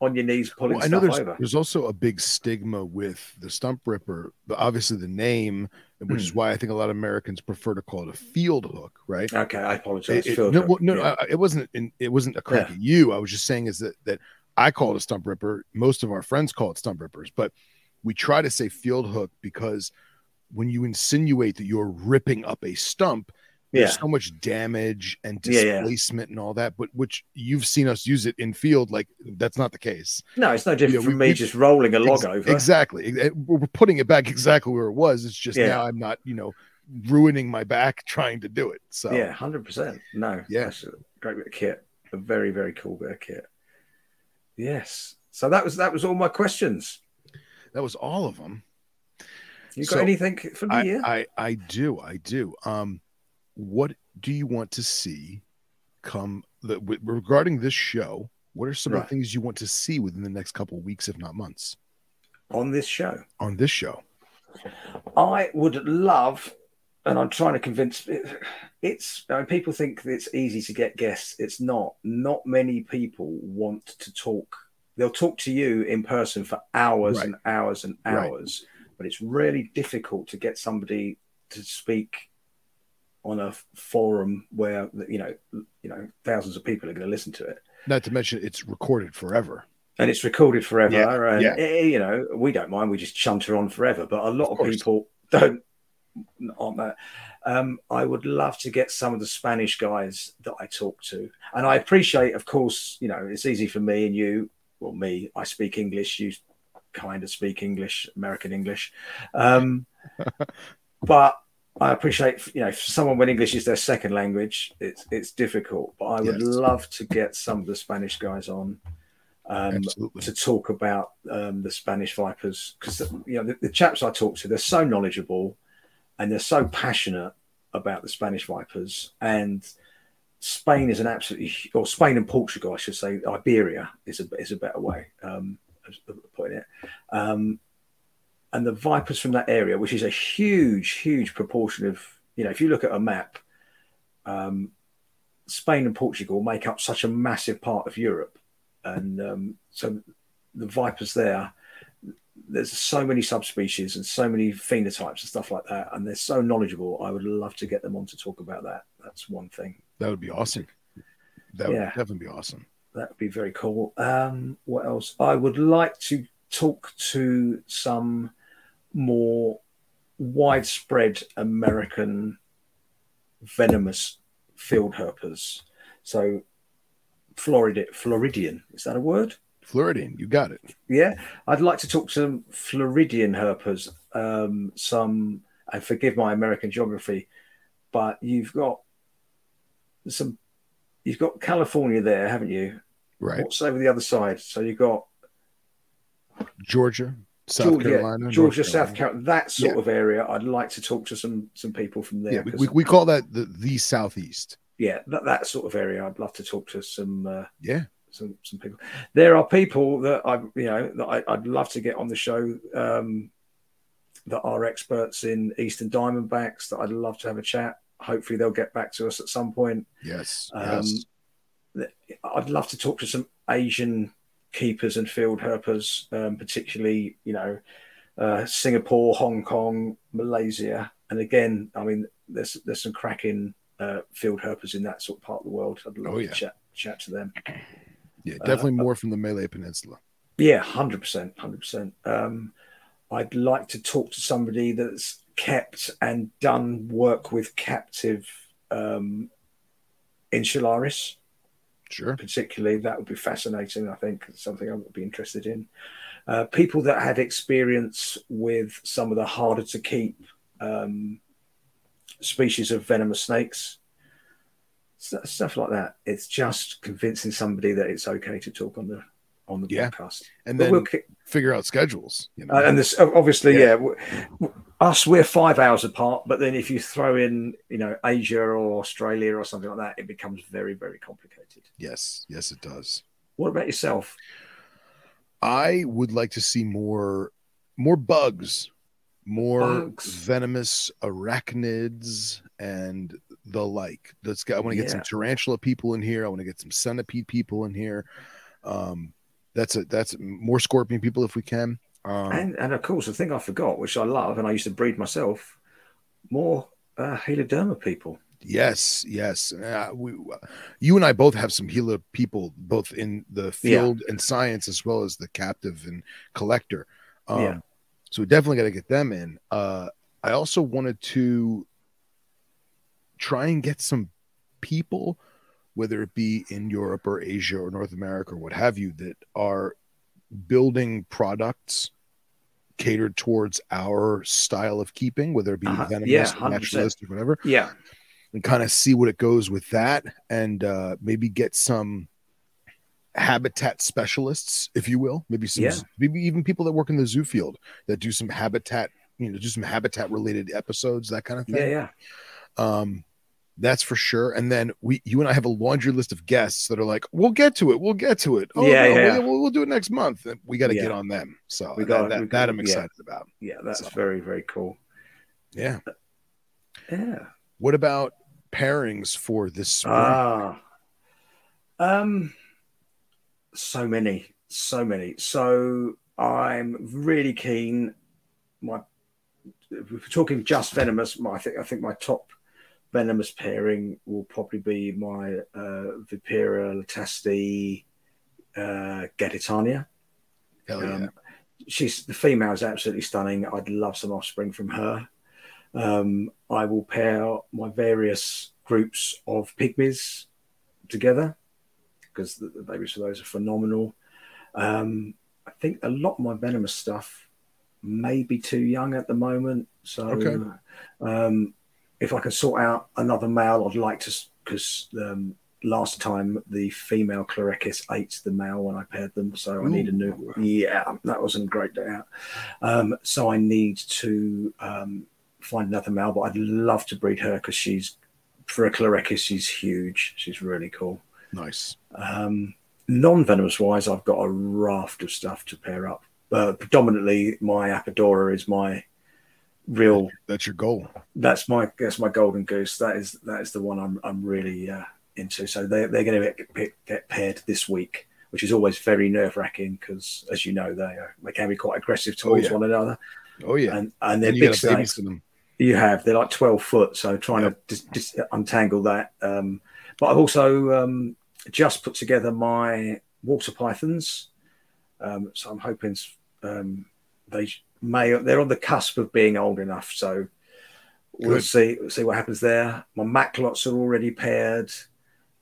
on your knees pulling Well, I know stuff there's over. there's also a big stigma with the stump ripper, but obviously the name, which Hmm. is why I think a lot of Americans prefer to call it a field hook, right? Okay, I apologize. It- it- no, well, no, yeah. I- it wasn't. In, it wasn't a crack Yeah. at you. I was just saying is that that I call it a stump ripper. Most of our friends call it stump rippers, but we try to say field hook because when you insinuate that you're ripping up a stump, there's yeah, so much damage and Yeah, yeah. displacement and all that. But which you've seen us use it in field, like that's not the case. no, it's no different Yeah, from we- me just rolling a log Ex- over. Exactly. We're putting it back exactly where it was. It's just Yeah. now I'm not, you know, ruining my back trying to do it. So Yeah, hundred percent. No, Yeah. a great bit of kit. A very, very cool bit of kit. Yes. So that was that was all my questions. that was all of them. You got So, anything for me? I, yeah. I I do I do. Um, what do you want to see come the, regarding this show? What are some of the things you want to see within the next couple of weeks, if not months, on this show. on this show? I would love, and I'm trying to convince. It's I mean, people think it's easy to get guests. It's not. Not many people want to talk. They'll talk to you in person for hours Right. and hours and Right. hours, but it's really difficult to get somebody to speak on a forum where you know you know thousands of people are going to listen to it. Not to mention it's recorded forever. and it's recorded forever. Yeah, and yeah. eh, you know, we don't mind. We just chunter on forever. But a lot Of of, people don't. On that, um, I would love to get some of the Spanish guys that I talk to, and I appreciate, of course, you know, it's easy for me and you. Well, me, I speak English. You kind of speak English, American English, um, but I appreciate, you know, for someone when English is their second language, it's it's difficult. But I would Yes. love to get some of the Spanish guys on um, to talk about um, the Spanish Vipers because you know the, the chaps I talk to, they're so knowledgeable and they're so passionate about the Spanish Vipers and. Spain is an absolutely, or Spain and Portugal, I should say. Iberia is a is a better way um, of putting it. Um, and the vipers from that area, which is a huge, huge proportion of, you know, if you look at a map, um, Spain and Portugal make up such a massive part of Europe, and um, so the vipers there. There's so many subspecies and so many phenotypes and stuff like that, and they're so knowledgeable. I would love to get them on to talk about that. That's one thing. That would be awesome. That would definitely be awesome. That would be very cool. Um, what else? I would like to talk to some more widespread American venomous field herpers. So, Florida, Floridian, is that a word? Floridian, you got it. Yeah, I'd like to talk to some Floridian herpers. Um, some, and forgive my American geography, but you've got some, you've got California there, haven't you? Right. What's over the other side? So you've got Georgia, South Georgia, Carolina, Georgia, South Carolina. That sort Yeah. of area. I'd like to talk to some some people from there. Yeah, we, we, we call that the, the Southeast. yeah, that, that sort of area. I'd love to talk to some uh, Yeah. some some people. There are people that I you know that I, I'd love to get on the show um, that are experts in Eastern Diamondbacks. That I'd love to have a chat. Hopefully, they'll get back to us at some point. Yes. Um, yes. I'd love to talk to some Asian keepers and field herpers, um, particularly, you know, uh, Singapore, Hong Kong, Malaysia. And again, I mean, there's there's some cracking uh, field herpers in that sort of part of the world. I'd love Oh, to chat chat to them. Yeah, definitely more from the Malay Peninsula. Yeah, hundred percent, hundred percent. Um, I'd like to talk to somebody that's kept and done work with captive um, insularis. Sure. particularly that would be fascinating i think something i would be interested in uh, people that had experience with some of the harder to keep um, species of venomous snakes stuff like that it's just convincing somebody that it's okay to talk on the on the Yeah. podcast And But then we'll ki- figure out schedules. You know? uh, and this obviously, Yeah. yeah. us we're five hours apart, but then if you throw in, you know, Asia or Australia or something like that, it becomes very, very complicated. yes, yes, it does. What about yourself? I would like to see more more bugs, more Bugs. venomous arachnids and the like. Let's get I want to get some tarantula people in here. I want to get some centipede people in here. Um that's a that's more scorpion people if we can. Um And and of course, the thing I forgot, which I love, and I used to breed myself, more uh, Heloderma people. Yes, yes. Uh, we, you and I both have some Gila people, both in the field and science, as well as the captive and collector. Um, Yeah. So we definitely got to get them in. Uh, I also wanted to try and get some people, whether it be in Europe or Asia or North America or what have you, that are building products catered towards our style of keeping, whether it be Uh-huh. venomous, Yeah, or 100%. naturalistic, whatever Yeah, and kind of see what it goes with that and uh, maybe get some habitat specialists if you will maybe some Yeah. maybe even people that work in the zoo field that do some habitat you know do some habitat related episodes that kind of thing. yeah, yeah. um that's for sure and then we you and i have a laundry list of guests that are like we'll get to it we'll get to it oh Yeah, no, yeah. We'll, we'll do it next month And we got to Yeah. get on them so We that, got- that, we that i'm yeah. excited about Yeah, that's So. very, very cool. yeah Yeah. what about pairings for this spring Ah. Um so many, so many. So I'm really keen. My if we're talking just venomous, my I think I think my top venomous pairing will probably be my uh Vipera latastei uh Gaditana. Hell yeah. Um, she's the female is absolutely stunning. I'd love some offspring from her. Um, I will pair my various groups of pygmies together because the, the babies for those are phenomenal. Um, I think a lot of my venomous stuff may be too young at the moment. So, Okay. um, if I can sort out another male, I'd like to because um, last time the female Chlorechis ate the male when I paired them, so I need a new. Yeah, that wasn't a great day out. Um, so I need to um, find another male, but I'd love to breed her because she's for a Chlorechis, she's huge. She's really cool. Nice. Um, non-venomous wise, I've got a raft of stuff to pair up. Uh, predominantly, my Apodora is my real. That's your goal. That's my that's my golden goose. That is that is the one I'm I'm really uh, into. So they they're going to get, get paired this week, which is always very nerve wracking because, as you know, they are, they can be quite aggressive towards yeah. one another. Oh yeah, and and they're And big snakes. them. You have. They're like 12 foot. So trying to dis- dis- untangle that. Um, but I've also um, just put together my water pythons. Um, so I'm hoping um, they may, they're on the cusp of being old enough. So we'll Good. see, see what happens there. My maclots are already paired.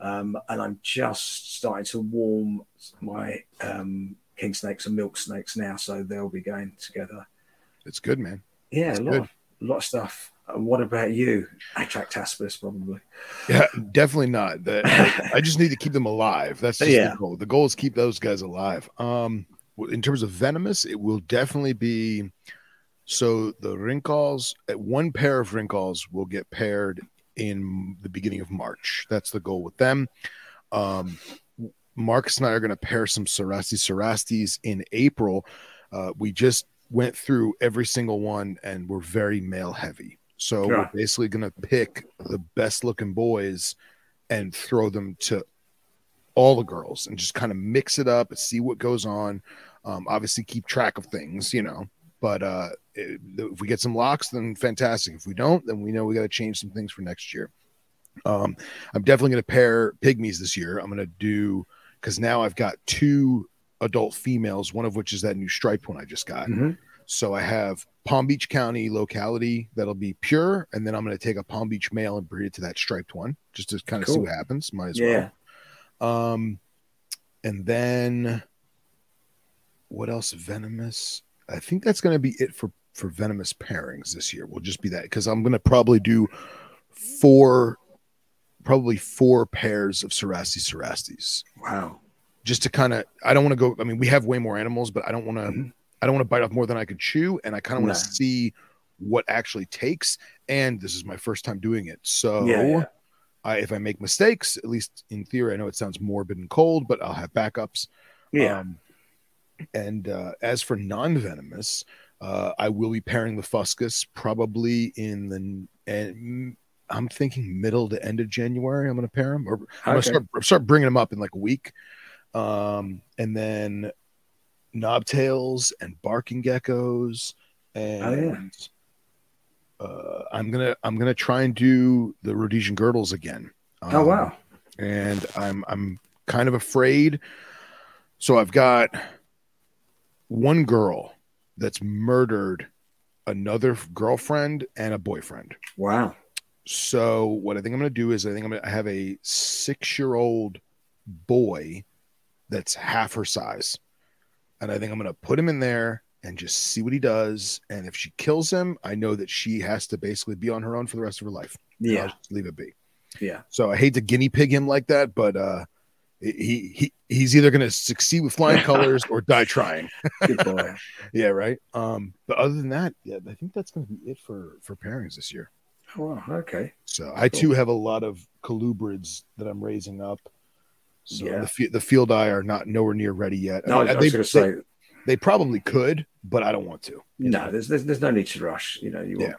Um, and I'm just starting to warm my um, king snakes and milk snakes now. So they'll be going together. It's good, man. Yeah, That's a lot, good. of, a lot of stuff. And what about you? I track Atractaspis, probably. Yeah, definitely not. The- I, just need to keep them alive. That's just Yeah. the goal. The goal is keep those guys alive. Um, in terms of venomous, it will definitely be. So the wrinkles, uh, one pair of wrinkles will get paired in the beginning of March. That's the goal with them. Um, Marcus and I are going to pair some Cerastes Cerastes in April. Uh, we just went through every single one and we're very male heavy. So Yeah. we're basically going to pick the best looking boys and throw them to all the girls and just kind of mix it up and see what goes on. Um, obviously, keep track of things, you know. But uh, if we get some locks, then fantastic. If we don't, then we know we got to change some things for next year. Um, I'm definitely going to pair pygmies this year. I'm going to do because now I've got two adult females, one of which is that new striped one I just got. Mhm. So I have Palm Beach County locality that'll be pure, and then I'm going to take a Palm Beach male and breed it to that striped one just to kind of see what happens. Might as Yeah. well. Um, and then what else? Venomous. I think that's going to be it for for venomous pairings this year. Will just be that because I'm going to probably do four, probably four pairs of Cerastes Cerastes Wow. just to kind of I don't want to go I mean we have way more animals but I don't want to Mhm. I don't want to bite off more than I could chew and I kind of want to see what actually takes and this is my first time doing it so Yeah, yeah. I, if I make mistakes at least in theory I know it sounds morbid and cold but I'll have backups Yeah. um, and uh, as for non-venomous uh, I will be pairing the fuscus probably in the and I'm thinking middle to end of January I'm going to pair them or I'm gonna start start bringing them up in like a week, um, and then knobtails and barking geckos, and uh, I'm gonna I'm gonna try and do the Rhodesian girdles again. oh Um, wow. And I'm I'm kind of afraid. So I've got one girl that's murdered another girlfriend and a boyfriend. Wow. So what I think I'm going to do is I think I'm going to have a six year old boy that's half her size, and I think I'm going to put him in there and just see what he does. And if she kills him, I know that she has to basically be on her own for the rest of her life. Yeah. leave it be. Yeah. So I hate to guinea pig him like that, but uh, he he he's either going to succeed with flying colors or die trying. Good boy. Yeah, right. Um, but other than that, yeah, I think that's going to be it for for pairings this year. Oh, wow. Okay. So I too have a lot of colubrids that I'm raising up. So Yeah. the the field eye are not nowhere near ready yet. No, I Uh, was they, going to say they, they probably could, but I don't want to. no. There's, there's there's no need to rush. You know, you Yeah. want,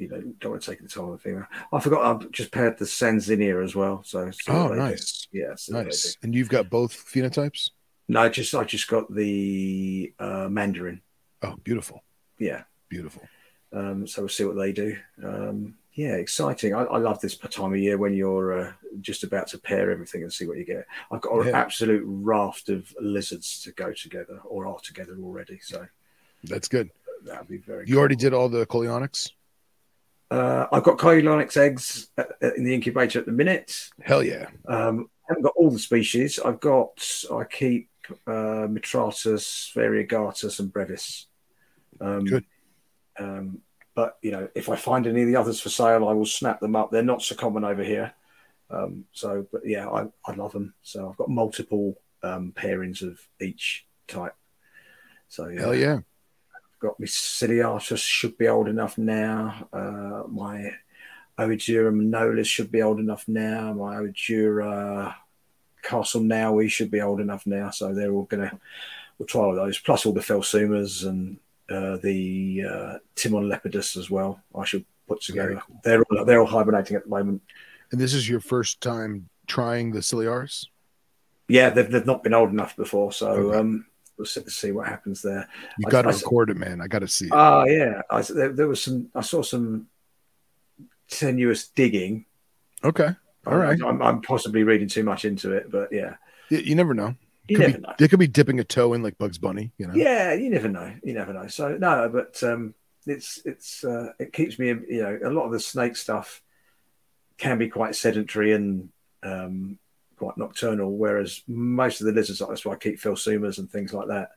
you know, don't want to take the time of the female. I forgot. I've just paired the Sanzinia as well. So see Oh, what they do. nice, Yeah. see what they nice. And you've got both phenotypes. No, just I just got the uh, Mandritsara. Oh, beautiful, Yeah. beautiful. Um, so we'll see what they do. Um, yeah, exciting. I, I love this time of year when you're uh, just about to pair everything and see what you get. I've got an Yeah. absolute raft of lizards to go together or are together already. So That's good. that'll be very You cool. already did all the Coleonyx. Uh, I've got Coleonyx eggs in the incubator at the minute. Hell yeah. Um, I haven't got all the species. I've got, I keep uh, Mitratus, Variegatus, and Brevis. Um, Good. Um, but, you know, if I find any of the others for sale, I will snap them up. They're not so common over here. Um, so, but yeah, I, I love them. So I've got multiple um, pairings of each type. So yeah, Hell yeah. Got my Ciliatus should be old enough now. Uh, my Oedura Monilis should be old enough now. My Oedura Castle now, Nowy should be old enough now. So they're all gonna we'll try all those, plus all the Phelsumas and uh, the uh, Timon Lepidus as well. I should put together. They're all, they're all hibernating at the moment. And this is your first time trying the Ciliaris? Yeah, they've, they've not been old enough before, so Okay. um, we'll see, see what happens there. You got to I- record it, man. I got to see it. Oh yeah, I, there, there was some. I saw some tenuous digging. okay. All right. I'm, I'm possibly reading too much into it, but yeah, You, you never know. you Could never be, know. They could be dipping a toe in like Bugs Bunny, you know? Yeah, you never know. You never know. So no, but um, it's it's uh, it keeps me. You know, a lot of the snake stuff can be quite sedentary and um, quite nocturnal, whereas most of the lizards, that's why I keep Phelsumas and things like that.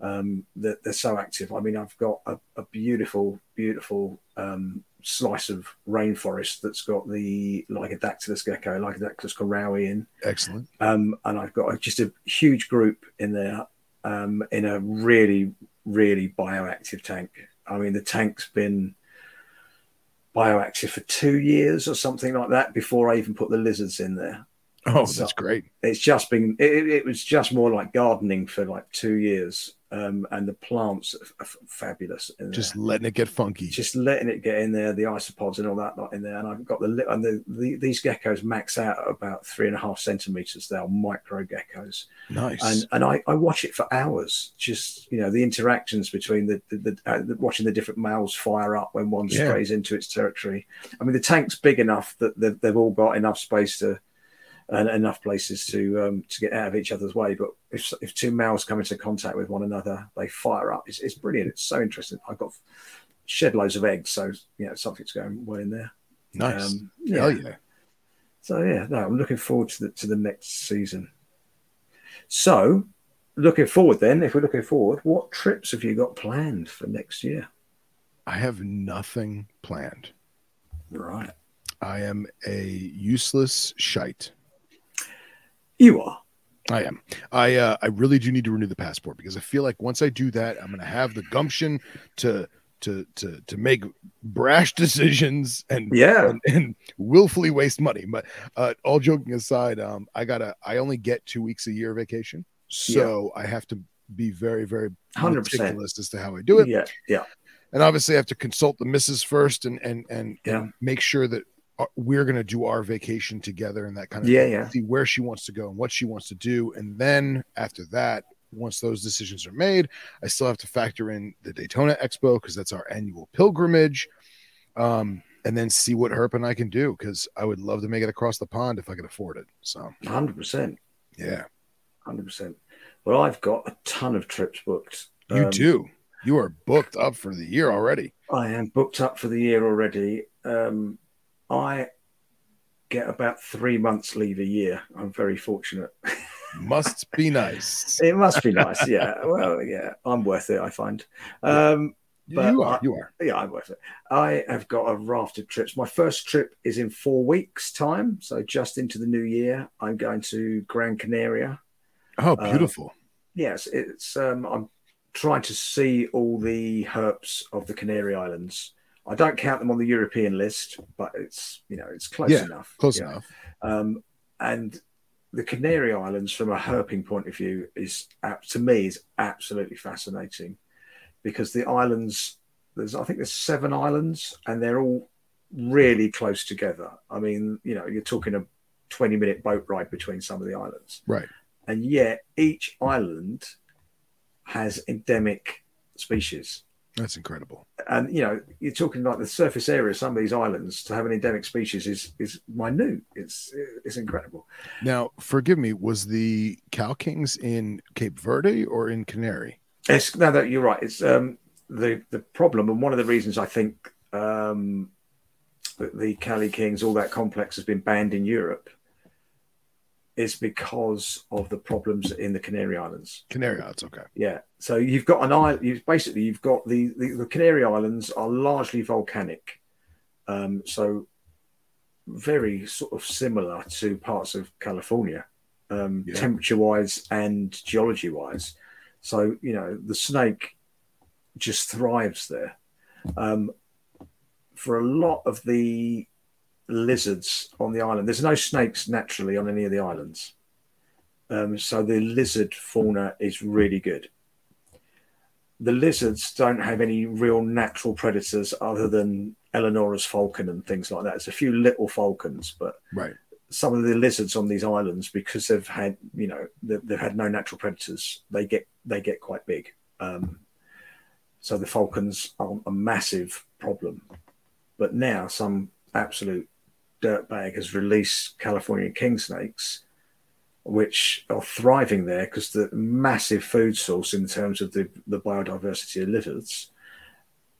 Um, they're, they're so active. I mean, I've got a, a beautiful, beautiful um, slice of rainforest that's got the Lygodactylus gecko, Lygodactylus conraui in, Excellent. um, and I've got just a huge group in there um, in a really, really bioactive tank. I mean, the tank's been bioactive for two years or something like that before I even put the lizards in there. Oh, So- that's great. It's just been, it, it was just more like gardening for like two years. Um, and the plants are, f- fabulous. Just letting it get funky. just letting it get in there, the isopods and all that lot in there. And I've got the and the, the these geckos max out at about three and a half centimeters. They're micro geckos, nice. and and I, I watch it for hours. Just you know the interactions between the the, the, uh, the watching the different males fire up when one Yeah. strays into its territory. I mean the tank's big enough that they've, they've all got enough space to. And enough places to um, to get out of each other's way, but if if two males come into contact with one another, they fire up. It's, it's brilliant. It's so interesting. I've got shed loads of eggs, so you know something's going well in there. nice. Um, yeah. yeah. So yeah, no, I'm looking forward to the to the next season. So, looking forward, then, if we're looking forward, what trips have you got planned for next year? I have nothing planned. Right, I am a useless shite. You are. I am. I uh, I really do need to renew the passport because I feel like once I do that, I'm gonna have the gumption to to to to make brash decisions and Yeah, and, and willfully waste money. But uh, all joking aside, um, I gotta I only get two weeks a year vacation, so I have to be very very 100%. meticulous as to how I do it. yeah, yeah, And obviously, I have to consult the missus first and and and, Yeah. and make sure that we're gonna do our vacation together and that kind of yeah, thing yeah. see where she wants to go and what she wants to do. And then after that, once those decisions are made, I still have to factor in the Daytona Expo because that's our annual pilgrimage. Um, and then see what Herp and I can do because I would love to make it across the pond if I could afford it. So, Hundred percent, yeah, hundred percent. Well, I've got a ton of trips booked. you Um, too. You are booked up for the year already. I am booked up for the year already. Um, I get about three months leave a year. I'm very fortunate. Must be nice. It must be nice. Yeah. Well, yeah, I'm worth it, I find. Um, But you are. I- you are. yeah, I'm worth it. I have got a raft of trips. My first trip is in four weeks' time. So just into the new year, I'm going to Gran Canaria. Oh, uh, beautiful. Yes, it's um, I'm trying to see all the herps of the Canary Islands. I don't count them on the European list, but it's you know it's close Yeah, enough. Close enough. Um, and the Canary Islands, from a herping point of view, is to me is absolutely fascinating because the islands there's I think there's seven islands and they're all really close together. I mean, you know, you're talking a 20 minute boat ride between some of the islands, Right. and yet each island has endemic species That's incredible. and you know you're talking like the surface area of some of these islands to have an endemic species is is minute it's it's incredible Now, forgive me, was the Cali Kings in Cape Verde or in Canary? it's no that you're right it's um the the problem and one of the reasons i think um that the cali kings all that complex has been banned in europe is because of the problems in the canary islands Canary Islands, okay. Yeah. So you've got an island. You've basically you've got the, the the Canary Islands are largely volcanic. Um, so very sort of similar to parts of California, um, Yeah. temperature wise and geology wise. So, you know, the snake just thrives there. Um, for a lot of the lizards on the island, there's no snakes naturally on any of the islands. Um, so the lizard fauna is really good. The lizards don't have any real natural predators other than Eleonora's falcon and things like that. It's a few little falcons, but Right. some of the lizards on these islands, because they've had, you know, they've, they've had no natural predators, they get they get quite big. Um, so the falcons are a massive problem. But now some absolute dirtbag has released California king snakes, which are thriving there because the massive food source in terms of the, the biodiversity of lizards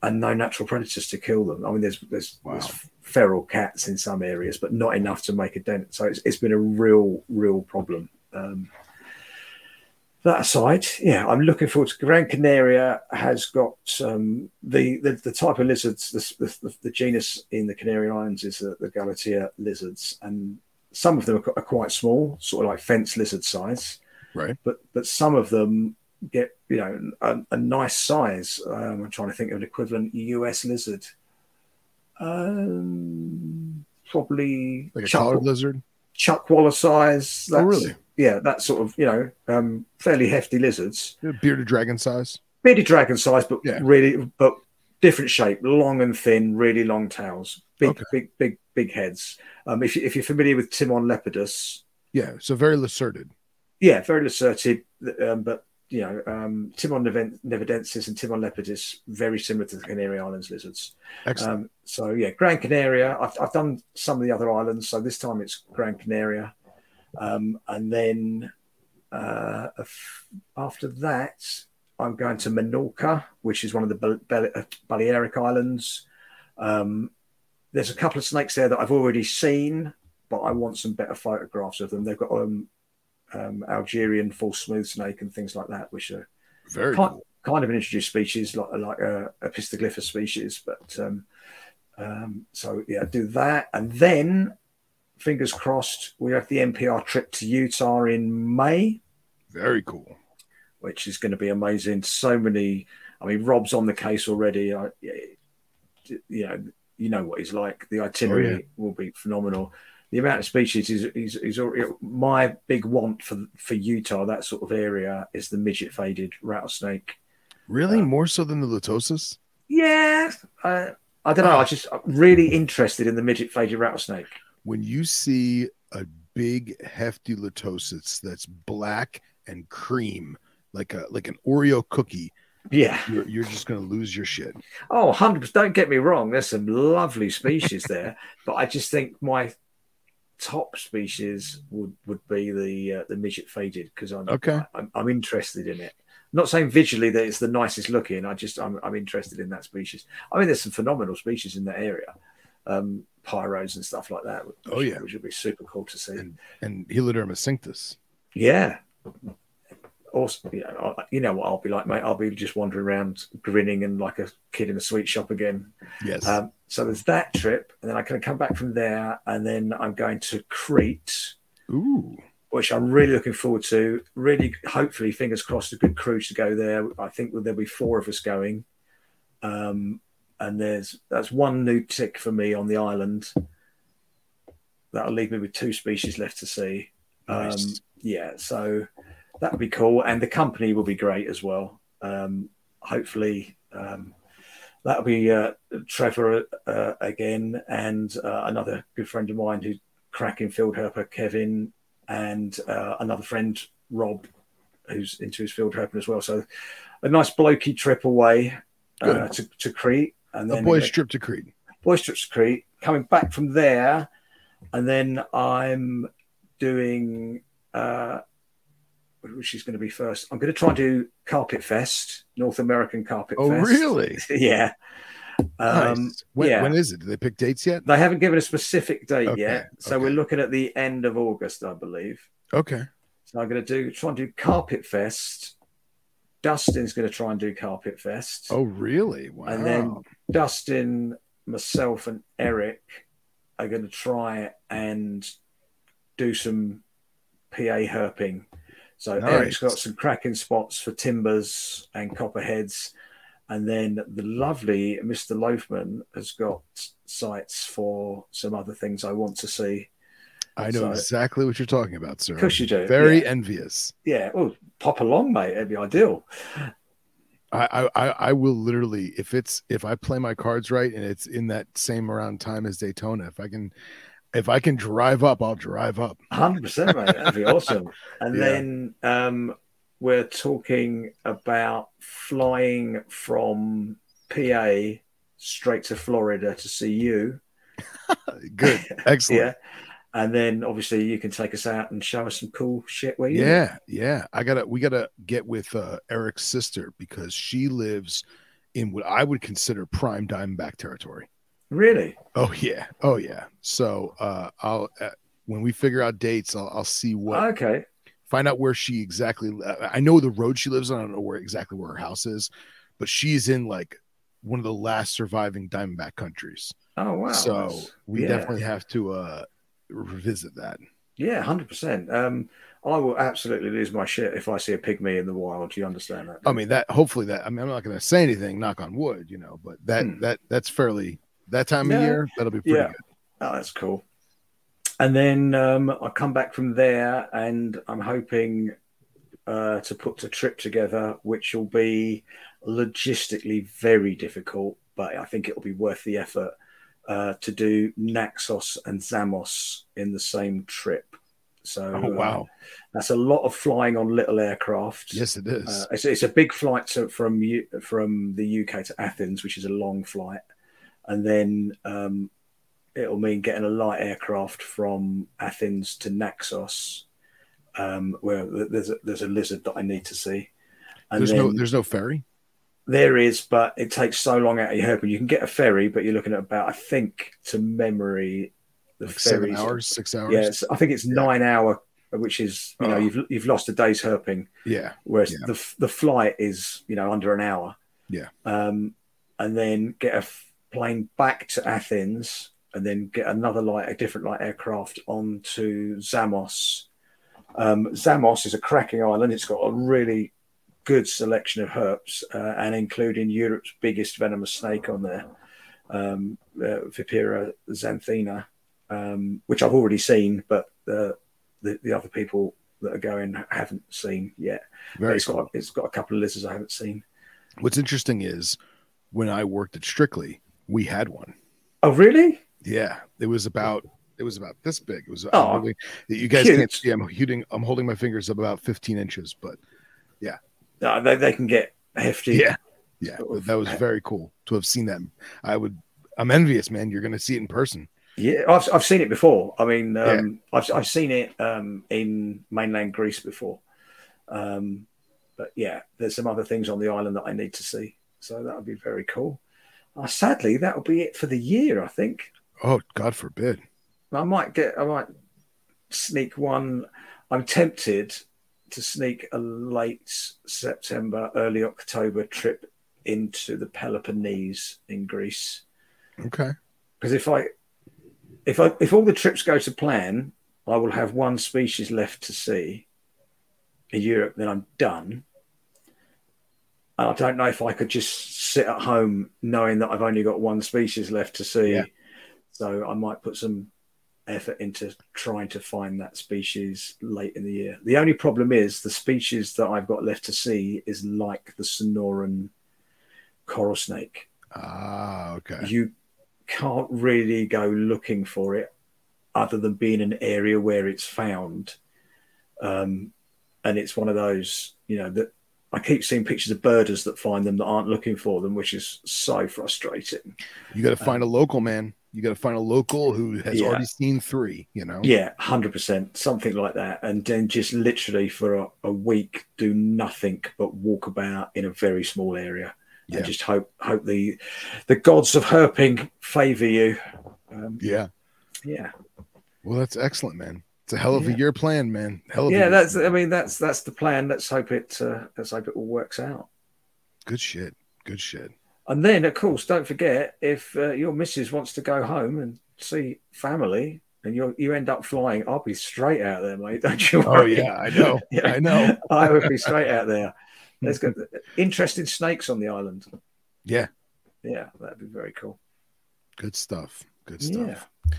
and no natural predators to kill them. I mean, there's there's, Wow. there's feral cats in some areas, but not enough to make a dent. So it's, it's been a real, real problem. Um, that aside, yeah, I'm looking forward to Gran Canaria has got um, the, the the type of lizards, the, the, the genus in the Canary Islands is the, the Gallotia lizards, and some of them are, are quite small, sort of like fence lizard size, Right. but but some of them get you know a, a nice size. Um, I'm trying to think of an equivalent US lizard. Um, probably Like a chuck- collared lizard. chuckwalla size. Oh, really? Yeah, that sort of you know um, fairly hefty lizards, Bearded dragon size. bearded dragon size, but Yeah. really but different shape, long and thin, really long tails, big Okay. big big big heads. Um, if you, if you're familiar with Timon lepidus, Yeah. So very lacertid. yeah, very lacertid, um, but you know um, Timon nevadensis and Timon lepidus very similar to the Canary Islands lizards. Excellent. Um, so yeah, Gran Canaria. I've, I've done some of the other islands, so this time it's Gran Canaria, um, and then uh, after that, I'm going to Menorca, which is one of the Bal- Bal- uh, Balearic Islands. Um, there's a couple of snakes there that I've already seen, but I want some better photographs of them. They've got um, um, Algerian full smooth snake and things like that, which are very kind, cool. kind of an introduced species, like like a, a Pistoglyphus species. But um, um, so yeah, do that, and then fingers crossed, we have the NPR trip to Utah in May, Very cool. which is going to be amazing. So many. I mean, Rob's on the case already. I, you know, you know what he's like. The itinerary Oh, yeah. will be phenomenal. The amount of species is is, is already, my big want for for Utah. That sort of area is the midget faded rattlesnake. Really? Uh, More so than the Lutosus? Yeah, uh, I don't know. I just I'm really interested in the midget faded rattlesnake. When you see a big hefty Lutosus that's black and cream, like a like an Oreo cookie, Yeah. you're, you're just gonna lose your shit. Oh, 100 Don't get me wrong. There's some lovely species there, but I just think my top species would would be the uh, the midget faded because I'm, Okay. I'm I'm interested in it. not saying visually that it's the nicest looking. I just I'm I'm interested in that species. I mean, there's some phenomenal species in that area, um, pyros and stuff like that. Which, Oh, yeah. which would be super cool to see. And and Heloderma cinctus. Yeah. Also, you know, I- you know what I'll be like, mate. I'll be just wandering around, grinning and like a kid in a sweet shop again. Yes. Um, so there's that trip, and then I can come back from there, and then I'm going to Crete, Ooh. which I'm really looking forward to. Really, hopefully, fingers crossed, a good cruise to go there. I think there'll be four of us going, um, and there's that's one new tick for me on the island. That'll leave me with two species left to see. Um, yeah, so that would be cool, and the company will be great as well. Um, hopefully, um, that'll be uh, Trevor uh, again, and uh, another good friend of mine who's cracking field herper, Kevin, and uh, another friend Rob, who's into his field herping as well. So a nice blokey trip away uh, to, to Crete, and A boys trip to Crete. boys trip to Crete. Coming back from there, and then I'm doing. Uh, which is going to be first? I'm going to try and do Carpet Fest, North American Carpet Oh, Fest. really? yeah. Um, nice. When, yeah. when is it? Did they pick dates yet? They haven't given a specific date Okay, yet, so okay. we're looking at the end of August, I believe. Okay. So I'm going to do try and do Carpet Fest. Dustin's going to try and do Carpet Fest, Oh, really? Wow. and then Dustin, myself, and Eric are going to try and do some PA herping. So Nice. Eric's got some cracking spots for timbers and copperheads. And then the lovely Mr. Loafman has got sites for some other things I want to see. I know So- exactly what you're talking about, sir. Of course you do. Very Yeah. envious. Yeah. Oh, pop along, mate. It'd be ideal. I, I I- will literally if it's if I play my cards right and it's in that same around time as Daytona, if I can if I can drive up, I'll drive up. Hundred percent, mate. That'd be awesome. And Yeah. then um, we're talking about flying from PA straight to Florida to see you. Good, excellent. Yeah. And then obviously you can take us out and show us some cool shit where you Yeah, yeah. I gotta we gotta get with uh Eric's sister because she lives in what I would consider prime Diamondback territory. Really? Oh yeah, oh yeah. So uh I'll uh, when we figure out dates, I'll, I'll see what Okay. find out where she exactly. uh, I know the road she lives on. I don't know where exactly where her house is, but she's in like one of the last surviving Diamondback countries. Oh wow. so we yeah. definitely have to uh revisit that. Yeah, hundred percent. Um I will absolutely lose my shit if I see a pygmy in the wild. Do you understand that? I mean that hopefully that I mean I'm not going to say anything knock on wood, you know, but that Hmm. that that's fairly that time of Yeah. year that'll be pretty Yeah. good. Oh, that's cool. And then um, I come back from there, and I'm hoping uh, to put a trip together, which will be logistically very difficult, but I think it'll be worth the effort uh, to do Naxos and Samos in the same trip. So, Oh uh, wow. that's a lot of flying on little aircraft. Yes it is. Uh, it's, it's a big flight to, from U, from the UK to Athens, which is a long flight, and then um, it'll mean getting a light aircraft from Athens to Naxos, um, where there's a, there's a lizard that I need to see. And there's then no there's no ferry. There is, but it takes so long out of your herping. You can get a ferry, but you're looking at about I think to memory the Like seven hours, six hours. Yes, I think it's Yeah. nine hour, which is you know Oh. you've you've lost a day's herping Yeah. whereas Yeah. the the flight is you know under an hour. Yeah. Um, and then get a plane back to Athens, and then get another light, a different light aircraft onto Samos. Um, Samos is a cracking island. It's got a really good selection of herps, uh, and including Europe's biggest venomous snake on there, um, uh, Vipera xanthina, um, which I've already seen, but uh, the the other people that are going haven't seen yet. Very it's cool. got it's got a couple of lizards I haven't seen. What's interesting is when I worked at Strictly, we had one. Oh, really? Yeah, it was about it was about this big. It was. Oh, holding- you guys can't see. I'm holding. I'm holding my fingers up about 15 inches, but No, they, they can get hefty. yeah, yeah, that was very cool to have seen them. I would. I'm envious, man. You're going to see it in person. yeah. I've, I've seen it before. I mean, um, I've I've seen it um, in mainland Greece before. Um, but yeah, there's some other things on the island that I need to see. So that would be very cool. Uh, sadly, that will be it for the year. I think Oh, God forbid. I might get. I might sneak one. I'm tempted to sneak a late September, early October trip into the Peloponnese in Greece. Okay. because if I if I if all the trips go to plan, I will have one species left to see in Europe. Then I'm done. And I don't know if I could just sit at home knowing that I've only got one species left to see. Yeah. So I might put some effort into trying to find that species late in the year. The only problem is the species that I've got left to see is like the Sonoran coral snake Ah, okay. you can't really go looking for it other than being in an area where it's found. Um, and it's one of those, you know, that I keep seeing pictures of birders that find them that aren't looking for them, which is so frustrating. You got to find a local man. You got to find a local who has Yeah. already seen three. You know. Yeah, 100%, something like that. And then just literally for a, a week do nothing but walk about in a very small area. Yeah. And just hope hope the the gods of herping favor you. Um, Yeah. yeah. Well, that's excellent, man. It's a hell of a year plan, man. Hell of yeah that's plan. i mean that's that's the plan let's hope it uh, let's hope it all works out good shit. Good shit. And then of course don't forget if uh, your missus wants to go home and see family and you you end up flying, I'll be straight out there, mate. Don't you Oh yeah, I know. Yeah. I know. I would be straight out there. There's got interesting snakes on the island. Yeah, Yeah, that'd be very cool. good stuff. Good stuff. Yeah.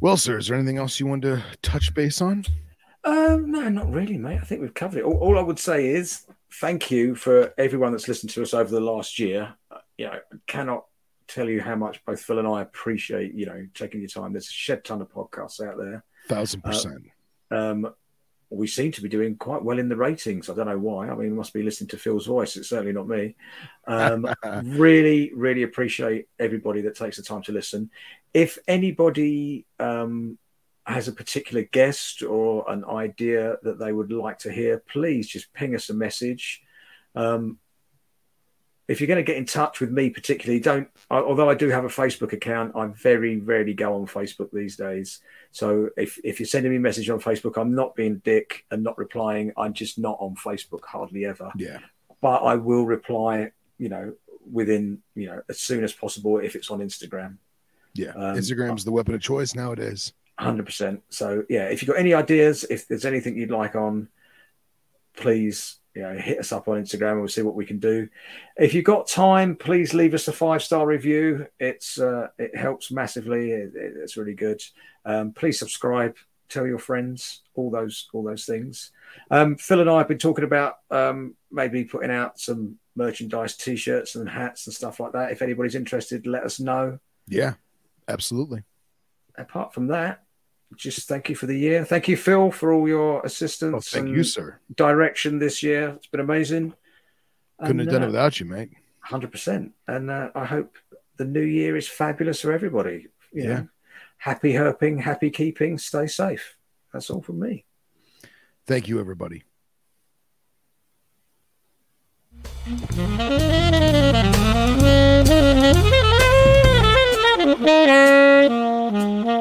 Well, sir, is there anything else you wanted to touch base on? Um, no, not really, mate. I think we've covered it. All, all I would say is thank you for everyone that's listened to us over the last year. Uh, you know, I cannot tell you how much both Phil and I appreciate, you know, taking your time. There's a shed ton of podcasts out there. Thousand Uh, percent. Um, we seem to be doing quite well in the ratings. I don't know why. I mean, must be listening to Phil's voice. It's certainly not me. Um, really, really appreciate everybody that takes the time to listen. If anybody um, has a particular guest or an idea that they would like to hear, please just ping us a message. Um, if you're going to get in touch with me, particularly, don't. I- Although I do have a Facebook account, I very rarely go on Facebook these days. So if if you're sending me a message on Facebook, I'm not being dick and not replying. I'm just not on Facebook hardly ever yeah. but I will reply, you know, within, you know, as soon as possible if it's on Instagram. Yeah. Um, Instagram's the weapon of choice nowadays. 100%. So, yeah, if you've got any ideas, if there's anything you'd like on, please, you know, hit us up on Instagram and we'll see what we can do. If you've got time, please leave us a five star review. It's, uh, it helps massively. It, it- it's really good. Um, please subscribe, tell your friends, all those, all those things. Um, Phil and I have been talking about um, maybe putting out some merchandise, t-shirts and hats and stuff like that. If anybody's interested, let us know. Yeah. Absolutely. Apart from that, just thank you for the year. Thank you, Phil, for all your oh, assistance. Oh, thank you, sir. Direction this year. It's been amazing. Couldn't and, have done it uh, without you, mate. Hundred percent. And uh, I hope the new year is fabulous for everybody. You yeah. Know? Happy herping, happy keeping. Stay safe. That's all from me. Thank you, everybody.